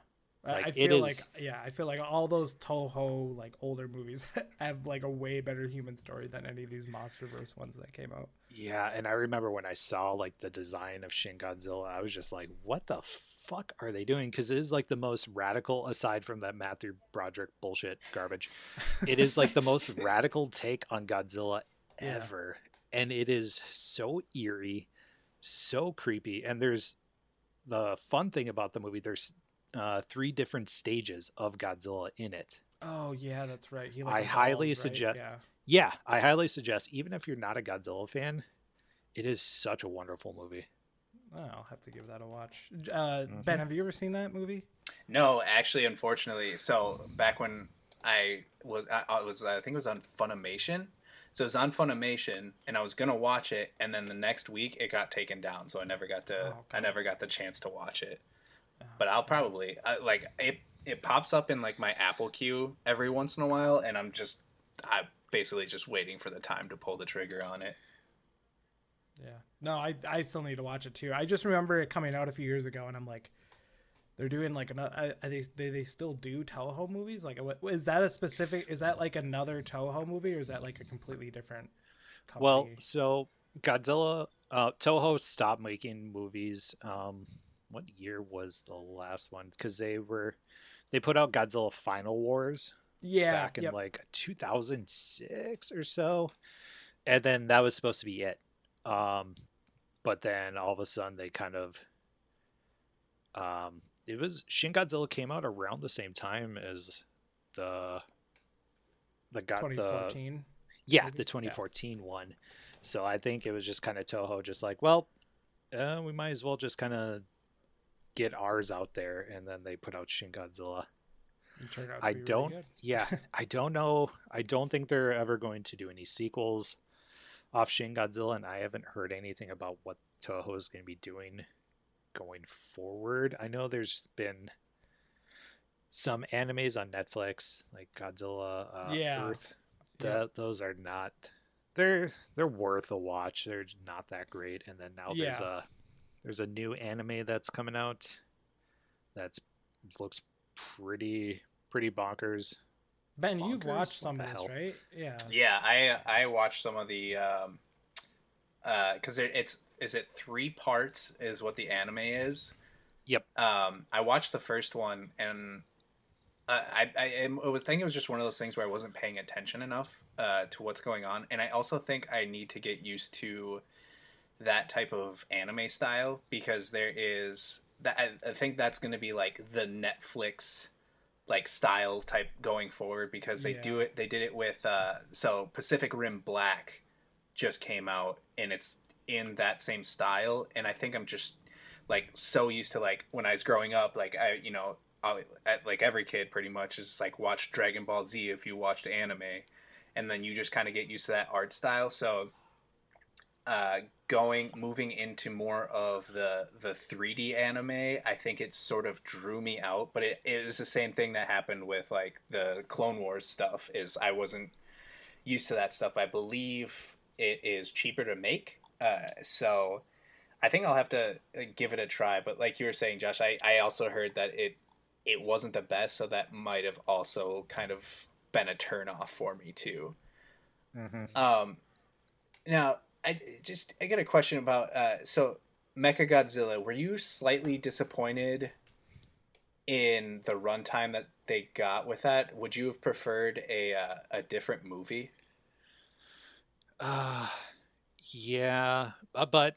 I- Like, I feel like is- yeah, I feel like all those Toho like older movies have like a way better human story than any of these MonsterVerse ones that came out. Yeah, and I remember when I saw like the design of Shin Godzilla, I was just like, "What the fuck are they doing?" Because it is like the most radical, aside from that Matthew Broderick bullshit garbage. It is like the most radical take on Godzilla Yeah. ever, and it is so eerie, so creepy. And there's the fun thing about the movie. There's uh, three different stages of Godzilla in it. Oh yeah, that's right. He, I evolves, highly right? suggest- Yeah. Yeah, I highly suggest, even if you're not a Godzilla fan, it is such a wonderful movie. Oh, I'll have to give that a watch. Uh, Ben, Mhm. have you ever seen that movie? No, actually, unfortunately, so back when I was, I, I was, I think it was on Funimation. So it was on Funimation, and I was gonna watch it, and then the next week it got taken down, so I never got to, Oh, I never got the chance to watch it. Oh. But I'll probably, I, like, it, it pops up in like my Apple queue every once in a while, and I'm just, I'm basically just waiting for the time to pull the trigger on it. Yeah. No, I I still need to watch it too. I just remember it coming out a few years ago, and I'm like, they're doing like another. I, I they, they they still do Toho movies. Like, is that a specific? Is that like another Toho movie, or is that like a completely different? Company? Well, so Godzilla, uh, Toho stopped making movies. Um, what year was the last one? Because they were, they put out Godzilla Final Wars yeah, back in yep. like 2006 or so, and then that was supposed to be it. Um, but then all of a sudden they kind of, um, it was Shin Godzilla came out around the same time as the, the got the yeah, maybe? the 2014 one. So I think it was just kind of Toho, just like, well, uh, we might as well just kind of get ours out there, and then they put out Shin Godzilla. I don't, good. yeah, I don't know. I don't think they're ever going to do any sequels off Shin Godzilla, and I haven't heard anything about what Toho is going to be doing going forward. I know there's been some animes on Netflix, like Godzilla, uh, Yeah. Earth. Yeah. Those are not. They're they're worth a watch. They're not that great. And then now there's a there's a new anime that's coming out. That's looks pretty pretty bonkers. Ben, you've Bonkers? watched some of the this, right? Yeah. Yeah, I I watched some of the um uh cuz it, it's is it 3 parts is what the anime is. Yep. Um I watched the first one and uh, I I I was thinking it was just one of those things where I wasn't paying attention enough uh to what's going on and I also think I need to get used to that type of anime style because there is that I, I think that's going to be like the Netflix like style type going forward because they Yeah. do it they did it with uh so Pacific Rim Black just came out and it's in that same style and I think I'm just like so used to like when I was growing up like I you know I, like every kid pretty much is like watch Dragon Ball Z if you watched anime and then you just kind of get used to that art style so uh, going moving into more of the the 3D anime, I think it sort of drew me out. But it, it was the same thing that happened with like the Clone Wars stuff. Is I wasn't used to that stuff. I believe it is cheaper to make, uh, so I think I'll have to uh, give it a try. But like you were saying, Josh, I I also heard that it it wasn't the best, so that might have also kind of been a turn off for me too. Mm-hmm. Um, now I just I got a question about uh, so Mecha Godzilla. Were you slightly disappointed in the runtime that they got with that? Would you have preferred a uh, a different movie? Uh, yeah, uh, but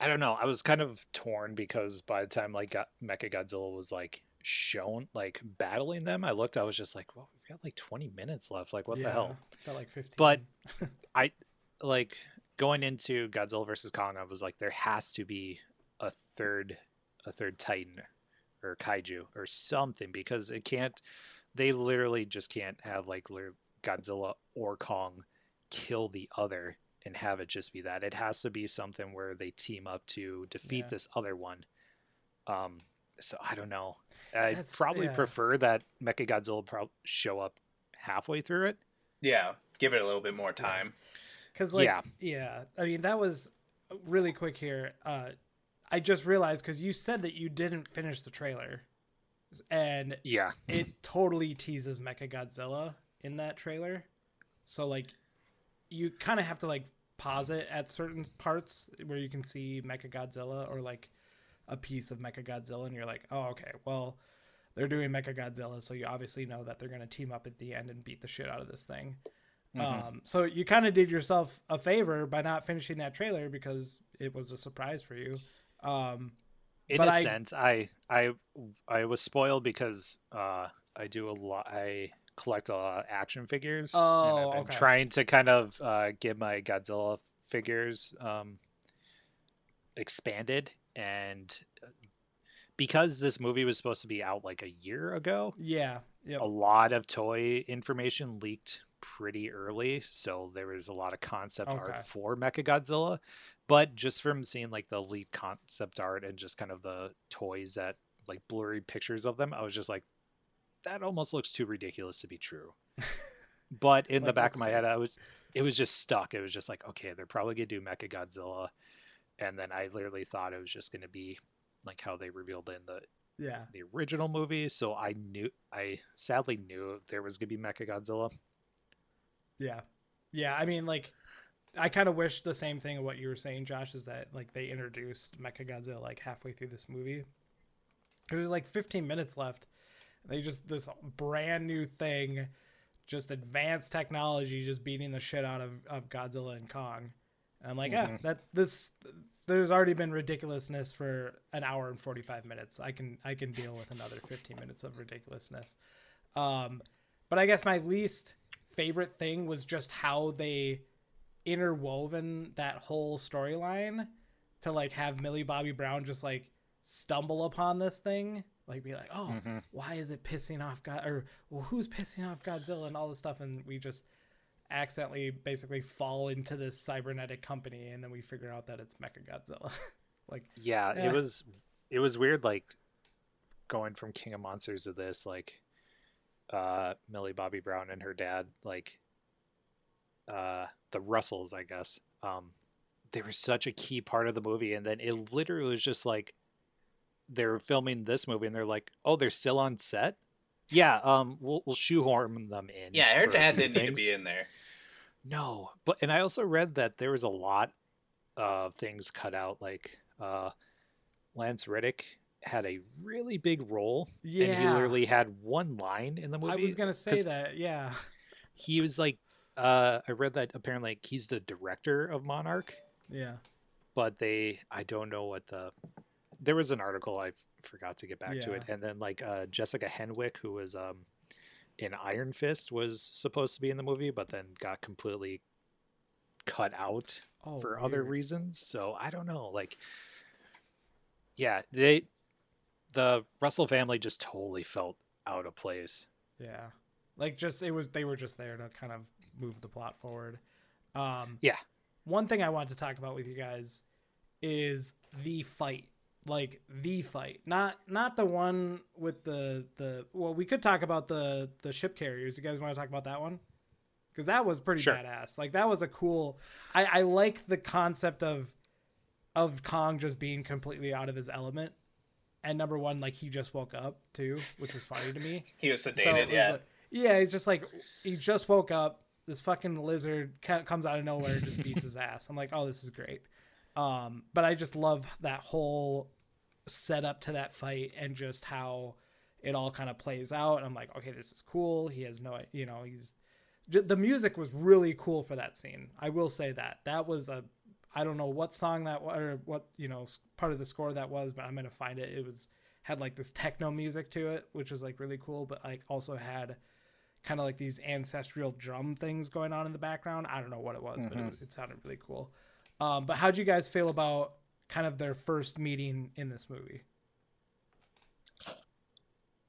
I don't know. I was kind of torn because by the time like got Mecha Godzilla was like shown like battling them, I looked. I was just like, well, we got like 20 minutes left. Like, what the hell? Felt like 15. But I like going into Godzilla versus Kong. I was like, there has to be a third, a third Titan or kaiju or something because it can't. They literally just can't have like Godzilla or Kong kill the other and have it just be that. It has to be something where they team up to defeat Yeah. this other one. Um. So I don't know. I probably yeah. prefer that Mecha Godzilla pro- show up halfway through it. Yeah, give it a little bit more time. Because like Yeah. yeah. I mean that was really quick here. Uh, I just realized because you said that you didn't finish the trailer, and Yeah. it totally teases Mecha Godzilla in that trailer. So like, you kind of have to like pause it at certain parts where you can see Mecha Godzilla or like a piece of Mecha Godzilla, and you're like, oh okay, well. They're doing Mecha Godzilla, so you obviously know that they're going to team up at the end and beat the shit out of this thing. Mhm. Um, so you kind of did yourself a favor by not finishing that trailer because it was a surprise for you. Um, in a I- sense i i i was spoiled because uh i do a lot i collect a lot of action figures Oh, and i've been okay. trying to kind of uh get my godzilla figures um expanded and uh, because this movie was supposed to be out like a year ago yeah, yep. a lot of toy information leaked pretty early, so there was a lot of concept Okay. art for Mechagodzilla. But just from seeing like the lead concept art and just kind of the toys that like blurry pictures of them, I was just like, that almost looks too ridiculous to be true. But in the back of my head, I was it was just stuck. It was just like, okay, they're probably gonna do Mecha Godzilla, and then I literally thought it was just gonna be like how they revealed in the yeah, the original movie, so I knew I sadly knew there was gonna be Mecha Godzilla. yeah, yeah. I mean, like, I kind of wish the same thing of what you were saying, Josh, is that like they introduced Mecha Godzilla like halfway through this movie. It was like 15 minutes left. They just this brand new thing, just advanced technology, just beating the shit out of, of Godzilla and Kong. And I'm like, yeah, Mhm. that this there's already been ridiculousness for an hour and 45 minutes. I can I can deal with another 15 minutes of ridiculousness. Um, but I guess my least favorite thing was just how they interwoven that whole storyline to like have Millie Bobby Brown just like stumble upon this thing, like be like, oh, Mhm. why is it pissing off God or well, who's pissing off Godzilla and all this stuff, and we just accidentally basically fall into this cybernetic company, and then we figure out that it's Mecha Godzilla. like, Yeah, Yeah. it was it was weird like going from King of Monsters to this, like uh Millie Bobby Brown and her dad, like uh the Russells, I guess. Um they were such a key part of the movie and then it literally was just like they were filming this movie and they're like, "Oh, they're still on set?" Yeah, um we'll we'll shoehorn them in. Yeah, her for a dad didn't need to be in there. No, but and I also read that there was a lot of things cut out. Like uh, Lance Reddick had a really big role, and he literally had one line in the movie. I was gonna say that, yeah, He was like, uh, I read that apparently like, he's the director of Monarch, yeah, but they, I don't know what the. There was an article I forgot to get back to it, and then like uh, Jessica Henwick, who was um, in Iron Fist, was supposed to be in the movie, but then got completely cut out oh, for other reasons. So I don't know. Like, yeah, they, the Russell family just totally felt out of place. Yeah. Like just it was they were just there to kind of move the plot forward. Um Yeah. one thing I wanted to talk about with you guys is the fight. Like the fight. Not not the one with the the well, we could talk about the the ship carriers. You guys want to talk about that one? Because that was pretty Sure. badass. Like that was a cool I, I like the concept of of Kong just being completely out of his element. And number one, like he just woke up too, which was funny to me. He was So sedated, was yeah. like- yeah, he's just like he just woke up. This fucking lizard comes out of nowhere and just beats his ass. I'm like, oh, this is great. Um, but I just love that whole setup to that fight and just how it all kind of plays out. And I'm like, okay, this is cool. He has no, you know, he's the music was really cool for that scene. I will say that that was a, I don't know what song that was or what you know part of the score that was, but I'm gonna find it. It was had like this techno music to it, which was like really cool, but like also had kind of like these ancestral drum things going on in the background. I don't know what it was, but it, it sounded really cool. Um, but how do you guys feel about kind of their first meeting in this movie?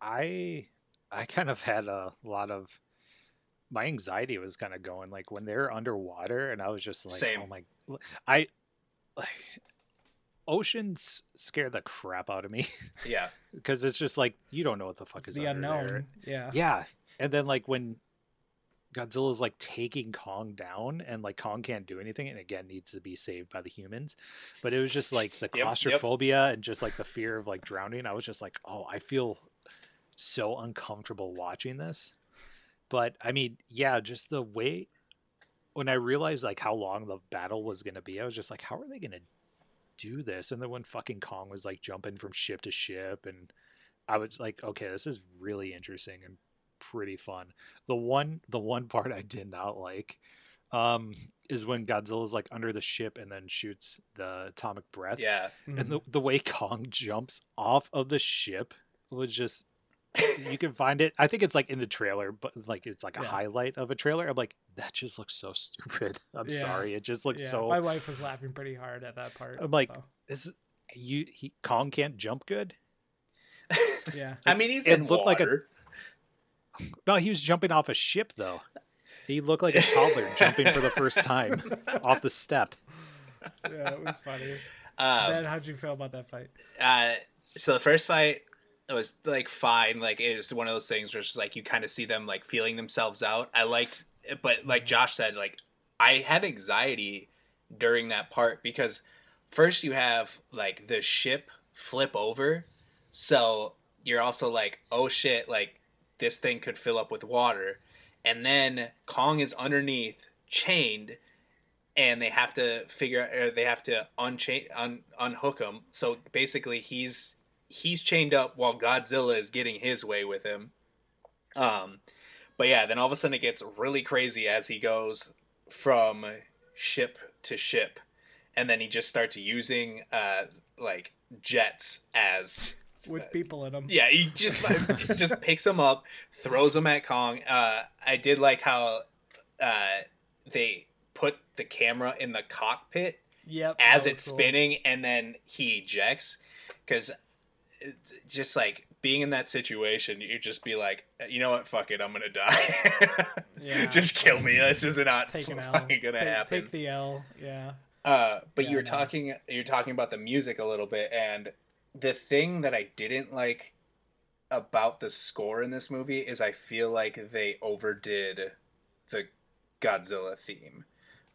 I I kind of had a lot of my anxiety was kind of going like when they're underwater and I was just like Same. oh my I like oceans scare the crap out of me Yeah. because it's just like you don't know what the fuck It's is the unknown. there. Yeah. Yeah. And then like when Godzilla's like taking Kong down and like Kong can't do anything and again needs to be saved by the humans. But it was just like the yep. claustrophobia and just like the fear of like drowning. I was just like, oh, I feel so uncomfortable watching this. But I mean, yeah, just the way when I realized like how long the battle was gonna be, I was just like, how are they gonna do this? And then when fucking Kong was like jumping from ship to ship and I was like, okay, this is really interesting and pretty fun. The one the one part I did not like um is when Godzilla's like under the ship and then shoots the atomic breath. Yeah. Mhm. And the the way Kong jumps off of the ship was just you can find it. I think it's like in the trailer, but like it's like a Yeah. highlight of a trailer. I'm like, that just looks so stupid. I'm Yeah. sorry. It just looks yeah, so my wife was laughing pretty hard at that part. I'm like- so, this you he Kong can't jump good. yeah. I mean, he's It in looked like a- water. No, he was jumping off a ship though. He looked like a toddler jumping for the first time off the step. yeah, it was funny. Um, ben, how'd you feel about that fight? uh, so the first fight it was like fine. Like it was one of those things where it's just like you kind of see them like feeling themselves out. I liked, but like Josh said, like I had anxiety during that part because first you have like the ship flip over, so you're also like, oh shit, like this thing could fill up with water, and then Kong is underneath, chained, and they have to figure out, or they have to unchain, un, unhook him. So basically, he's he's chained up while Godzilla is getting his way with him. Um, but yeah, then all of a sudden it gets really crazy as he goes from ship to ship, and then he just starts using uh like jets as With people in them. yeah, he just just picks them up, throws them at Kong. Uh, I did like how uh, they put the camera in the cockpit Yep. as it's cool. spinning, and then he ejects. Because just like being in that situation, you just be like, you know what, fuck it, I'm gonna die. Yeah. just kill me. This is not Just take L. fucking gonna take, happen. take the L. Yeah. Uh, but Yeah, you were talking you're talking about the music a little bit, and the thing that I didn't like about the score in this movie is I feel like they overdid the Godzilla theme.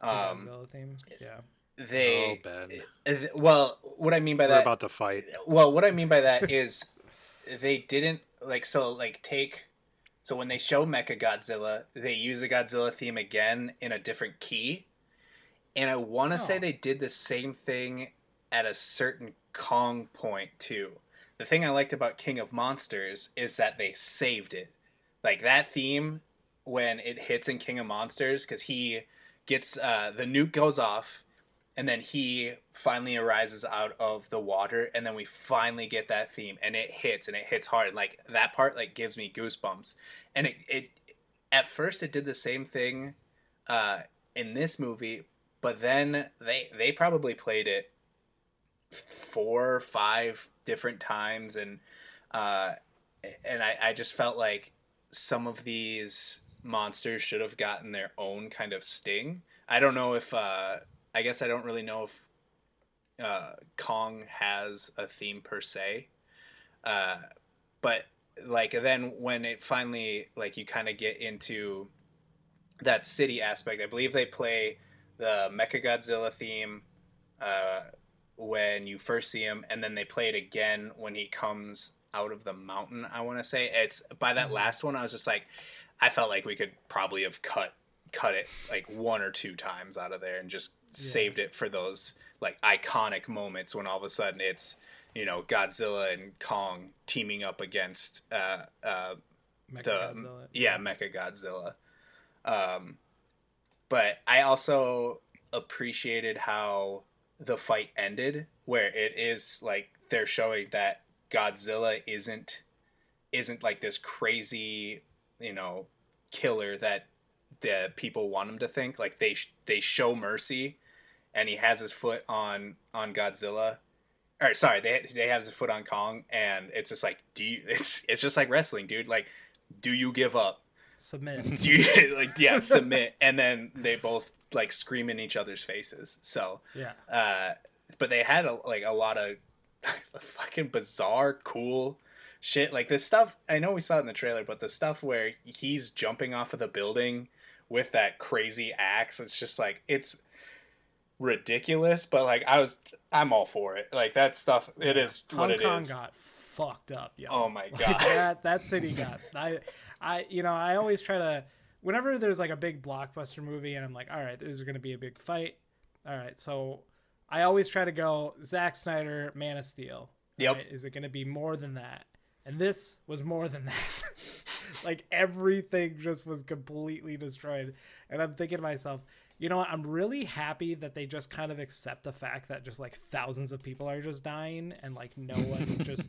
The Um, Godzilla theme. Yeah. they oh Ben. uh, well, what I mean by We're that about to fight. well, what I mean by that is they didn't like so like take so when they show Mecha Godzilla, they use the Godzilla theme again in a different key. And I want to say Oh. they did the same thing at a certain Kong point too. The thing I liked about King of Monsters is that they saved it. Like that theme when it hits in King of Monsters cuz he gets uh the nuke goes off and then he finally arises out of the water and then we finally get that theme and it hits and it hits hard like that part like gives me goosebumps and it, it at first it did the same thing uh in this movie but then they they probably played it four or five different times and uh and i i just felt like some of these monsters should have gotten their own kind of sting. I don't know if uh I guess I don't really know if uh, Kong has a theme per se, uh, but like then when it finally like you kind of get into that city aspect, I believe they play the Mecha Godzilla theme uh, when you first see him, and then they play it again when he comes out of the mountain. I want to say it's by that Mhm. last one. I was just like, I felt like we could probably have cut cut it like one or two times out of there and just saved it for those like iconic moments when all of a sudden it's you know Godzilla and Kong teaming up against uh, uh, the Mechagodzilla. yeah Mecha Godzilla. Um, but I also appreciated how the fight ended, where it is like they're showing that Godzilla isn't isn't like this crazy, you know, killer that the people want him to think. Like they sh- they show mercy, and he has his foot on on Godzilla. Or sorry, they they have his foot on Kong, and it's just like, do you? It's it's just like wrestling, dude. Like, do you give up? Submit. Do you like yeah submit? And then they both like scream in each other's faces. So yeah. uh, but they had a, like a lot of fucking bizarre, cool shit. Like this stuff. I know we saw it in the trailer, but the stuff where he's jumping off of the building with that crazy axe, it's just like it's ridiculous. But like I was, I'm all for it. Like that stuff. It is Hong what it is. Kong got fucked up, yo. Oh my Like, god. that that city got I I you know, I always try to whenever there's like a big blockbuster movie and I'm like, all right, there's going to be a big fight. All right, so I always try to go Zack Snyder, Man of Steel. Yep. right? Is it going to be more than that? And this was more than that. like everything just was completely destroyed. And I'm thinking to myself, you know what? I'm really happy that they just kind of accept the fact that just like thousands of people are just dying and like no one just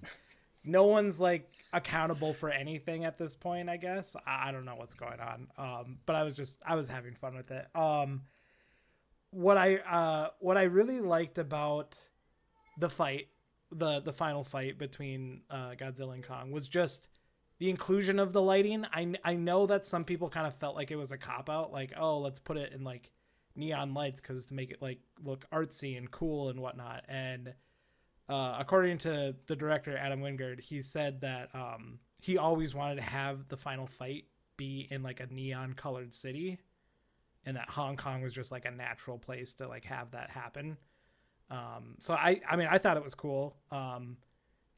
no one's like accountable for anything at this point i guess. I, I don't know what's going on. Um but i was just i was having fun with it. Um what i uh what i really liked about the fight the the final fight between uh godzilla and kong was just the inclusion of the lighting. I i know that some people kind of felt like it was a cop out like oh let's put it in like neon lights because to make it like look artsy and cool and whatnot. And uh, according to the director Adam Wingard, he said that um, he always wanted to have the final fight be in like a neon colored city, and that Hong Kong was just like a natural place to like have that happen. Um, so I, I mean, I thought it was cool. Um,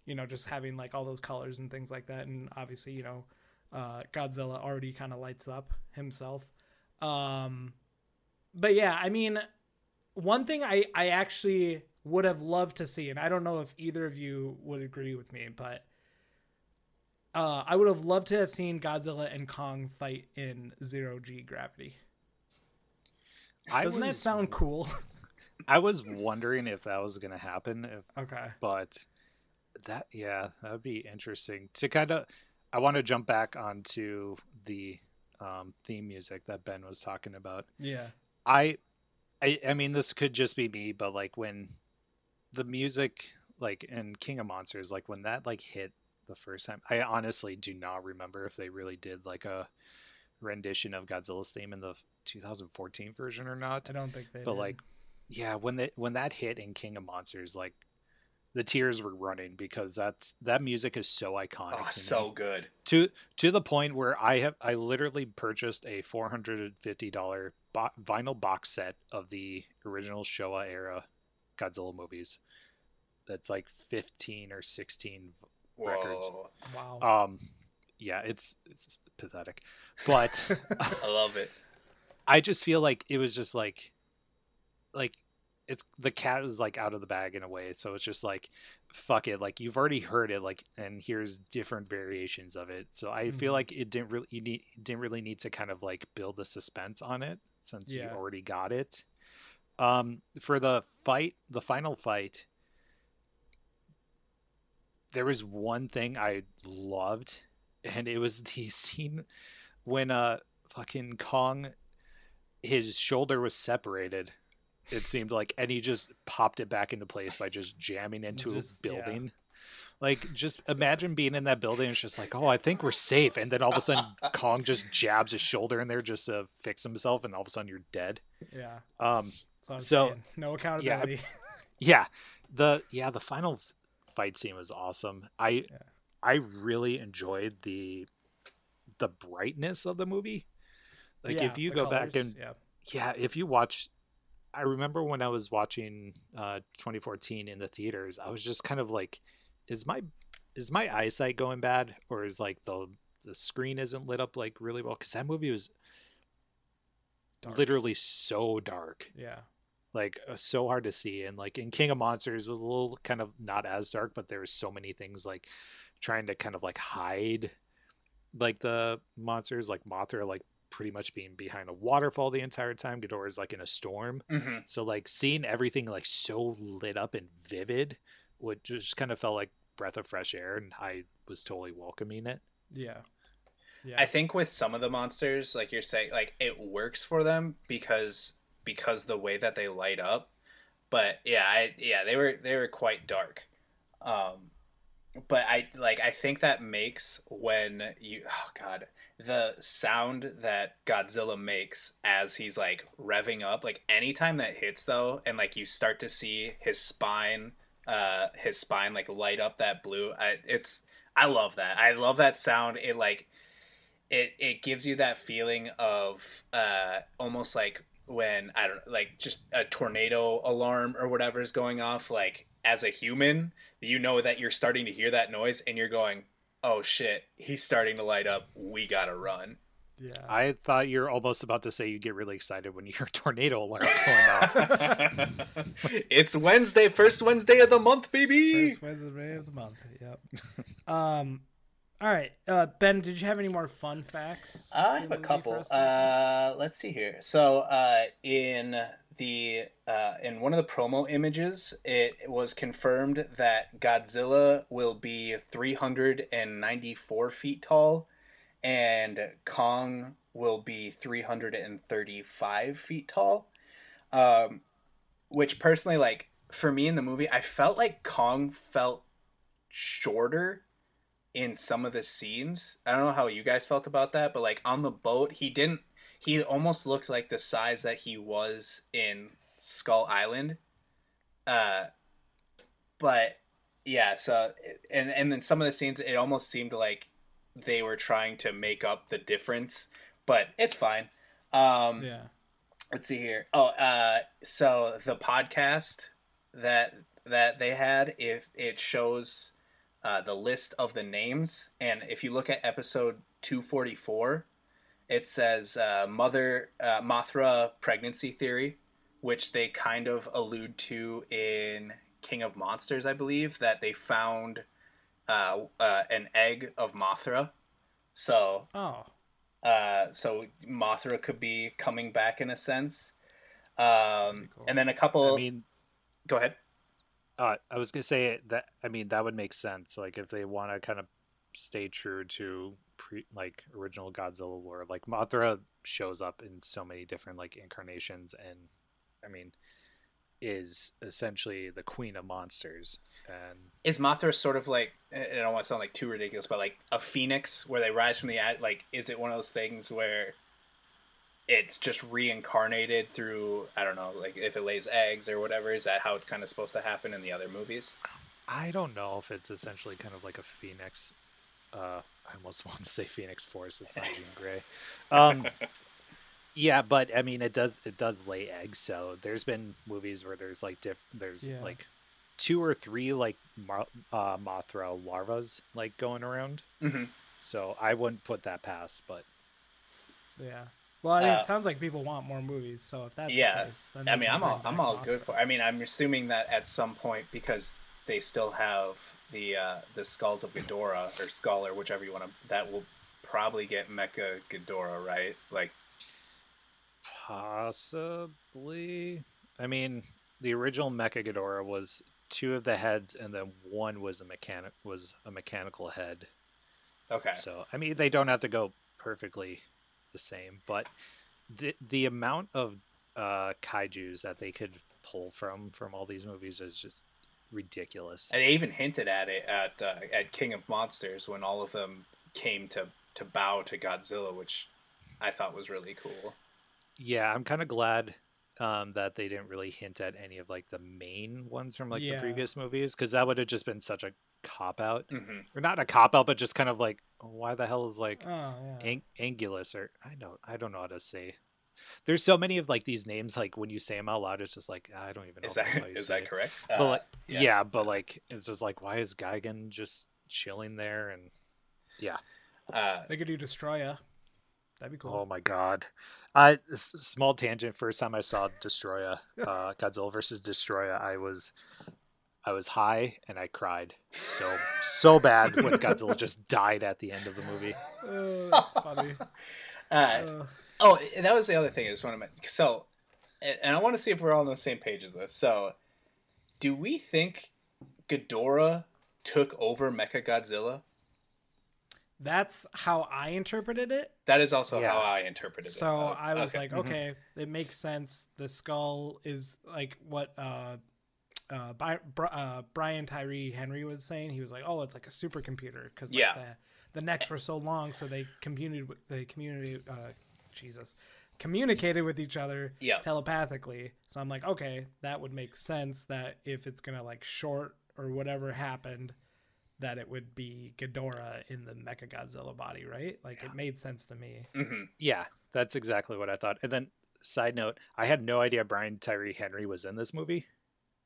you know, just having like all those colors and things like that, and obviously, you know, uh, Godzilla already kind of lights up himself. Um, but yeah, I mean, one thing I I actually would have loved to see, and I don't know if either of you would agree with me, but uh, I would have loved to have seen Godzilla and Kong fight in zero G gravity. I Doesn't that sound cool? I was wondering if that was going to happen, if, okay. but that yeah, that would be interesting to kind of. I want to jump back onto the um, theme music that Ben was talking about. Yeah. I, I, I mean, this could just be me, but like when the music, like in King of Monsters, like when that like hit the first time, I honestly do not remember if they really did like a rendition of Godzilla's theme in the 2014 version or not. I don't think they. But did. like, yeah, when that when that hit in King of Monsters, like the tears were running because that's that music is so iconic. Oh, so me. good. to to the point where I have I literally purchased a four hundred and fifty dollar bo- vinyl box set of the original Showa era Godzilla movies. That's like fifteen or sixteen. Records. Wow. Um, yeah, it's it's pathetic, but. I love it. I just feel like it was just like like it's the cat is like out of the bag in a way so it's just like fuck it like you've already heard it like and here's different variations of it so i feel Mhm. like it didn't really you need didn't really need to kind of like build the suspense on it since Yeah. you already got it um for the fight the final fight there was one thing i loved and it was the scene when uh fucking kong his shoulder was separated it seemed like and he just popped it back into place by just jamming into Just- a yeah. building like just imagine being in that building it's just like oh i think we're safe and then all of a sudden kong just jabs his shoulder in there just to fix himself and all of a sudden you're dead yeah. um So, saying, no accountability. Yeah, the yeah the final fight scene was awesome. I Yeah. I really enjoyed the the brightness of the movie. Like Yeah, if you go back and yeah, yeah, if you watch I remember when I was watching uh 2014 in the theaters, I was just kind of like is my is my eyesight going bad or is like the the screen isn't lit up like really well cuz that movie was dark. literally so dark. yeah, like uh, so hard to see and like in king of monsters was a little kind of not as dark but there was so many things like trying to kind of like hide like the monsters like mothra like pretty much being behind a waterfall the entire time Ghidorah is like in a storm. Hmm so like seeing everything like so lit up and vivid would just kind of felt like breath of fresh air and i was totally welcoming it. Yeah, yeah. I think with some of the monsters, like you're saying, like it works for them because because the way that they light up. But yeah, I yeah they were they were quite dark. Um, but I like I think that makes when you oh god the sound that Godzilla makes as he's like revving up like anytime that hits though and like you start to see his spine uh his spine like light up that blue I it's I love that I love that sound it like it it gives you that feeling of uh almost like when I don't like just a tornado alarm or whatever is going off like as a human you know that you're starting to hear that noise and you're going oh shit he's starting to light up we gotta run yeah. i thought you're almost about to say you get really excited when you hear a tornado alarm going off it's wednesday first wednesday of the month baby First Wednesday of the month. Yep. um, all right, uh, Ben. Did you have any more fun facts? I have a couple. for us to- Uh, let's see here. So, uh, in the uh, in one of the promo images, it was confirmed that Godzilla will be 394 feet tall, and Kong will be 335 feet tall. Um, which personally, like for me in the movie, I felt like Kong felt shorter in some of the scenes. I don't know how you guys felt about that, but like on the boat, he didn't. He almost looked like the size that he was in Skull Island. Uh, but yeah. So and and then some of the scenes, it almost seemed like they were trying to make up the difference, but it's fine. Um, yeah. let's see here. Oh, uh, so the podcast that that they had, if it shows uh, the list of the names, and if you look at episode two forty four, it says uh, Mother uh, Mothra pregnancy theory, which they kind of allude to in King of Monsters, I believe, that they found uh, uh, an egg of Mothra. So Oh, uh, so Mothra could be coming back in a sense. Um, cool. And then a couple. i mean go ahead. Uh, I was gonna say that. I mean, that would make sense. Like if they want to kind of stay true to pre like original Godzilla lore, like Mothra shows up in so many different like incarnations, and I mean, is essentially the queen of monsters. And Is Mothra sort of like I don't want to sound like too ridiculous, but like a phoenix where they rise from the like? Is it one of those things where it's just reincarnated through I don't know, like if it lays eggs or whatever? Is that how it's kind of supposed to happen in the other movies? I don't know if it's essentially kind of like a phoenix. Uh, I almost want to say Phoenix Force. It's not Jean Grey. Um, yeah, but I mean, it does it does lay eggs. So there's been movies where there's like diff there's Yeah. like two or three like Mar- uh, Mothra larvas like going around. hmm So I wouldn't put that past, but yeah. Well, I mean, Uh, it sounds like people want more movies. So if that's Yeah. the case, then I mean, I'm all I'm back all good Mothra. for. I mean, I'm assuming that at some point because they still have the uh, the skulls of Ghidorah or skull or whichever you want to. That will probably get Mecha Ghidorah, right? Like, possibly. I mean, the original Mecha Ghidorah was two of the heads, and then one was a mechanic was a mechanical head. okay, So I mean, they don't have to go perfectly the same, but the the amount of uh, kaiju's that they could pull from from all these movies is just ridiculous. and they even hinted at it at uh, at King of Monsters when all of them came to to bow to Godzilla, which I thought was really cool. Yeah, I'm kind of glad um, that they didn't really hint at any of like the main ones from like Yeah. the previous movies because that would have just been such a cop out, hmm or not a cop out, but just kind of like why the hell is like Oh yeah. Ang- Angulus or I don't I don't know how to say. There's so many of like these names like when you say them out loud, it's just like I don't even know. Is that's that how you is say that it. correct? But Uh, like, yeah. yeah. but like it's just like why is Gigan just chilling there and yeah. uh, They could do Destoroyah. That'd be cool. Oh my god. I s- small tangent. First time I saw Destoroyah, uh, Godzilla versus Destoroyah, I was I was high and I cried so so bad when Godzilla just died at the end of the movie. Oh, that's funny. uh, Uh, Oh, and that was the other thing I just want to mention. So, and and I want to see if we're all on the same page as this. So, do we think Ghidorah took over Mecha Godzilla? that's how I interpreted it. That is also Yeah. how I interpreted it. So Oh, I was okay. like, Mhm. okay, it makes sense. The skull is like what uh, uh, Bi- Bri- uh, Brian Tyree Henry was saying. He was like, oh, it's like a supercomputer because like, Yeah. the, the necks were so long, so they communicated. with- They communicated. Uh, Jesus, communicated with each other Yeah. telepathically. So I'm like, okay, that would make sense. That if it's gonna like short or whatever happened. That it would be Ghidorah in the Mecha Godzilla body, right? Like it made sense to me. hmm Yeah, that's exactly what I thought. And then side note, I had no idea Brian Tyree Henry was in this movie.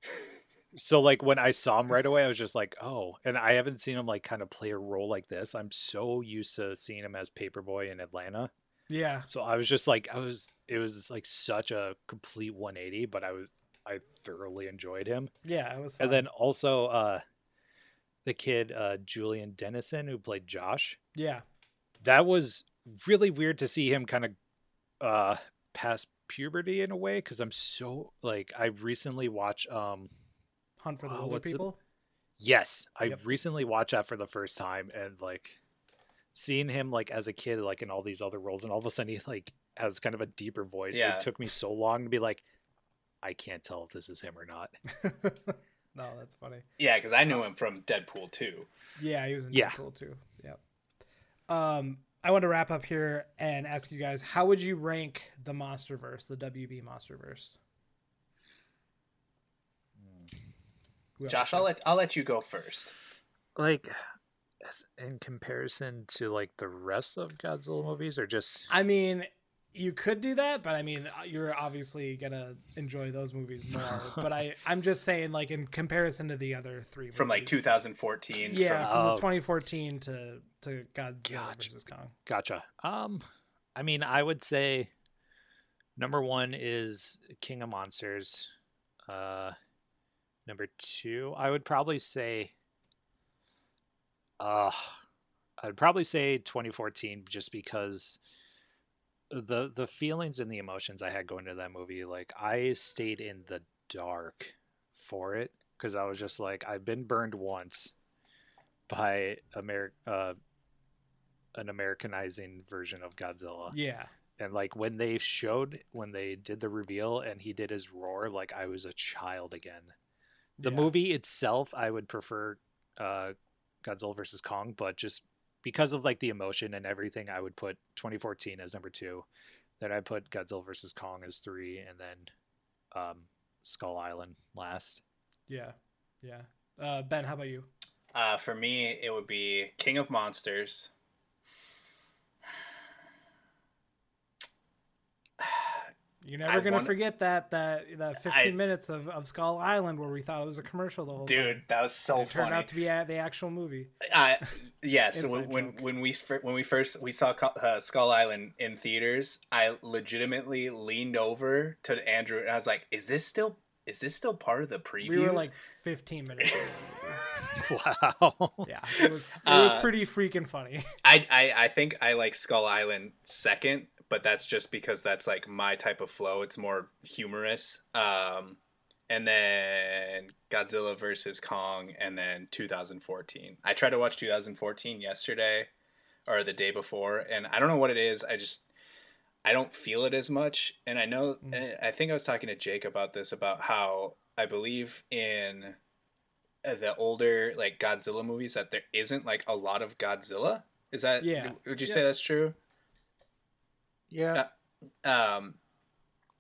So like when I saw him right away, I was just like, oh, and I haven't seen him like kind of play a role like this. I'm so used to seeing him as Paper Boi in Atlanta. Yeah, So I was just like, I was, it was like such a complete 180, but I was, I thoroughly enjoyed him. yeah, it was. Fun. And then also, uh, the kid, uh, Julian Dennison, who played Josh, yeah, that was really weird to see him kind of, uh, past puberty in a way. Cause I'm so like, I recently watched, um, Hunt for the Oh, Wilder what's the- People. Yes, I Yep. recently watched that for the first time, and like seeing him like as a kid, like in all these other roles, and all of a sudden he like has kind of a deeper voice. Yeah. It took me so long to be like, I can't tell if this is him or not. no, that's funny. Yeah, because I knew him from Deadpool 2. Yeah, he was in Yeah. Deadpool too. Yep. Um, I want to wrap up here and ask you guys, how would you rank the MonsterVerse, the WB MonsterVerse? Josh, I'll let I'll let you go first. Like, in comparison to like the rest of Godzilla movies, or just I mean, you could do that, but I mean, you're obviously gonna enjoy those movies more. but I, I'm just saying, like in comparison to the other three, From like 2014. Yeah, from- from the Oh. 2014 to to Godzilla Gotcha. versus Kong. Gotcha. Um, I mean, I would say number one is King of Monsters. Uh, number two, I would probably say, uh, I'd probably say 2014, just because the the feelings and the emotions I had going to that movie, like I stayed in the dark for it because I was just like, I've been burned once by Ameri- uh, an Americanizing version of Godzilla. Yeah, And like when they showed when they did the reveal and he did his roar, like I was a child again. The Yeah. movie itself, I would prefer uh Godzilla versus Kong, but just because of like the emotion and everything, I would put 2014 as number two. Then I put Godzilla versus Kong as three, and then um Skull Island last. Yeah, yeah. Uh, ben, how about you? Uh, for me, it would be King of Monsters. You're never I gonna wanna- forget that that that 15 I- minutes of, of Skull Island where we thought it was a commercial the whole Dude, time. that was so it turned out to be the actual movie. Uh, yes, Inside when when, when we when we first we saw uh, Skull Island in theaters, I legitimately leaned over to Andrew and I was like, "Is this still is this still part of the previews?" We were like 15 minutes. Wow. Yeah, it was it was Uh, pretty freaking funny. I, I I think I like Skull Island second, but that's just because that's like my type of flow. It's more humorous. Um, and then Godzilla versus Kong, and then 2014. I tried to watch 2014 yesterday or the day before, and I don't know what it is. I just I don't feel it as much. And I know, Mm. and I think I was talking to Jake about this about how I believe in uh, the older like Godzilla movies that there isn't like a lot of Godzilla. Is that Yeah. Would you Yeah. say that's true? Yeah. Um,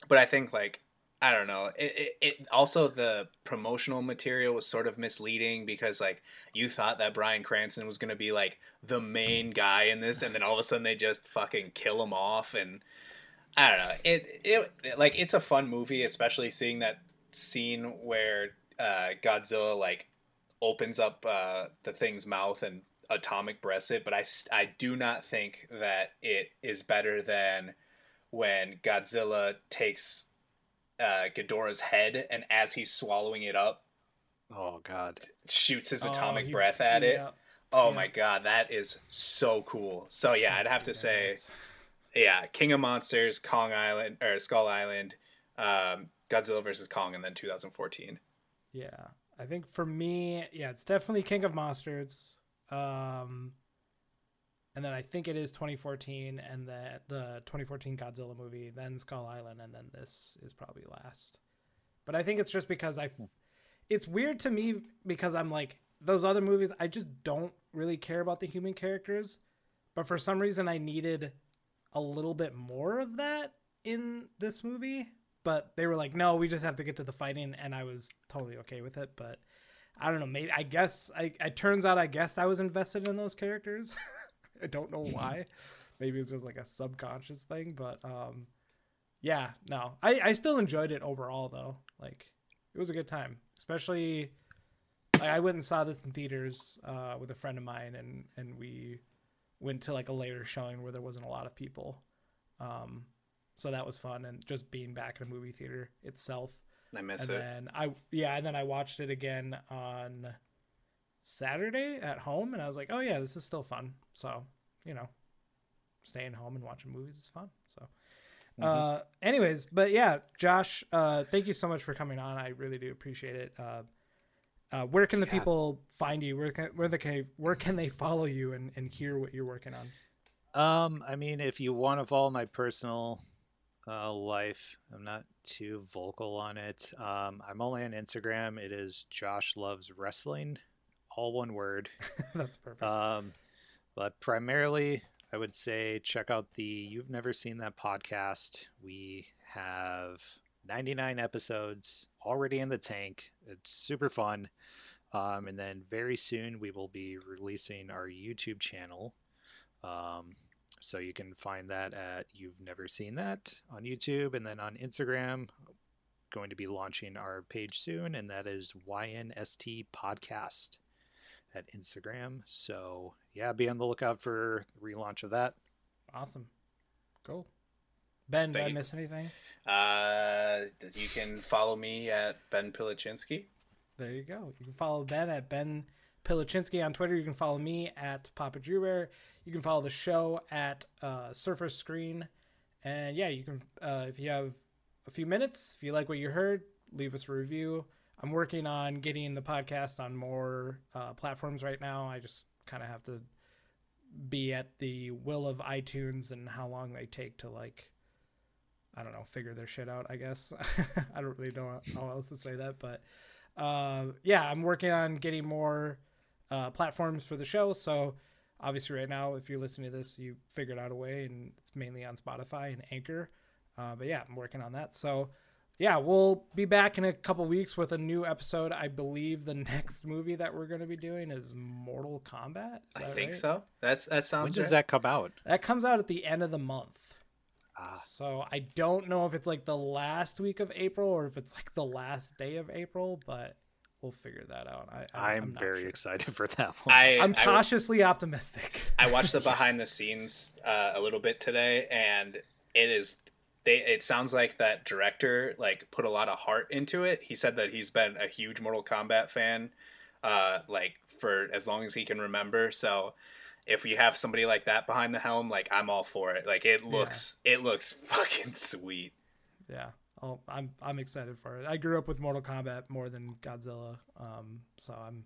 but I think like I don't know. It, it, it also the promotional material was sort of misleading because like you thought that Bryan Cranston was gonna be like the main guy in this, and then all of a sudden they just fucking kill him off, and I don't know. It it like it's a fun movie, especially seeing that scene where uh, Godzilla like opens up uh, the thing's mouth and atomic breaths it, but I I do not think that it is better than when Godzilla takes uh, Ghidorah's head, and as he's swallowing it up, oh god, shoots his Oh, atomic he- breath at it. Oh yeah. my god, that is so cool. So yeah, I'd have to That's say, yeah, King of Monsters, Kong Island or Skull Island, um, Godzilla versus Kong, and then 2014. Yeah, I think for me, yeah, it's definitely King of Monsters. Um, and then I think it is 2014, and then the 2014 Godzilla movie, then Skull Island, and then this is probably last. But I think it's just because I, it's weird to me because I'm like those other movies. I just don't really care about the human characters, but for some reason I needed a little bit more of that in this movie. But they were like, no, we just have to get to the fighting, and I was totally okay with it. But I don't know. Maybe I guess I. It turns out I guess I was invested in those characters. I don't know why. Maybe it's just like a subconscious thing, but um, yeah, no, I I still enjoyed it overall though. Like it was a good time, especially. Like, I went and saw this in theaters uh, with a friend of mine, and and we went to like a later showing where there wasn't a lot of people. Um, so that was fun, and just being back in a movie theater itself I miss and it. then I yeah, and then I watched it again on Saturday at home, and I was like, oh yeah, this is still fun. So you know, staying home and watching movies is fun. So. Uh, anyways, but yeah, Josh, uh, thank you so much for coming on. I really do appreciate it. Uh, uh, where can the Yeah. people find you? Where can where the can where can they follow you and, and hear what you're working on? Um, I mean, if you want to follow my personal uh, life, I'm not too vocal on it. Um, I'm only on Instagram. It is Josh loves wrestling, all one word. That's perfect. Um, but primarily, I would say check out the You've Never Seen That podcast. We have 99 episodes already in the tank. It's super fun. Um, and then very soon we will be releasing our YouTube channel. Um, so you can find that at You've Never Seen That on YouTube and then on Instagram. Going to be launching our page soon, and that is YNST Podcast at Instagram. So yeah, be on the lookout for the relaunch of that. awesome, cool. Ben, did Thank I miss anything? Uh, you can follow me at Ben Pilichinsky. There you go. You can follow Ben at Ben Pilichinsky on Twitter. You can follow me at Papa Drew Bear. You can follow the show at uh, Surface Screen. And yeah, you can, uh, if you have a few minutes, if you like what you heard, leave us a review. I'm working on getting the podcast on more uh, platforms right now. I just kind of have to be at the will of iTunes and how long they take to like I don't know, figure their shit out, I guess. I don't really know how else to say that, but uh, yeah, I'm working on getting more uh, platforms for the show. So obviously, right now, if you're listening to this, you figured out a way, and it's mainly on Spotify and Anchor. Uh, but yeah, I'm working on that. So yeah, we'll be back in a couple weeks with a new episode. I believe the next movie that we're going to be doing is Mortal Kombat. Is I think right? so. That's that sounds. when does right. that come out? That comes out at the end of the month. Ah, So I don't know if it's like the last week of April or if it's like the last day of April, but we'll figure that out. I, I, I'm, not very sure. excited for that one. I I'm I- cautiously optimistic. I watched the behind the scenes uh, a little bit today, and it is they. It sounds like that director like put a lot of heart into it. He said that he's been a huge Mortal Kombat fan, uh, like for as long as he can remember. So if you have somebody like that behind the helm, like I'm all for it. Like it looks, it looks fucking sweet. yeah. Oh, I'm I'm excited for it. I grew up with Mortal Kombat more than Godzilla, um, so I'm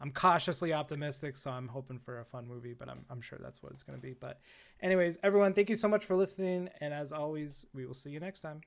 I'm cautiously optimistic. So I'm hoping for a fun movie, but I'm I'm sure that's what it's going to be. But, anyways, everyone, thank you so much for listening, and as always, we will see you next time.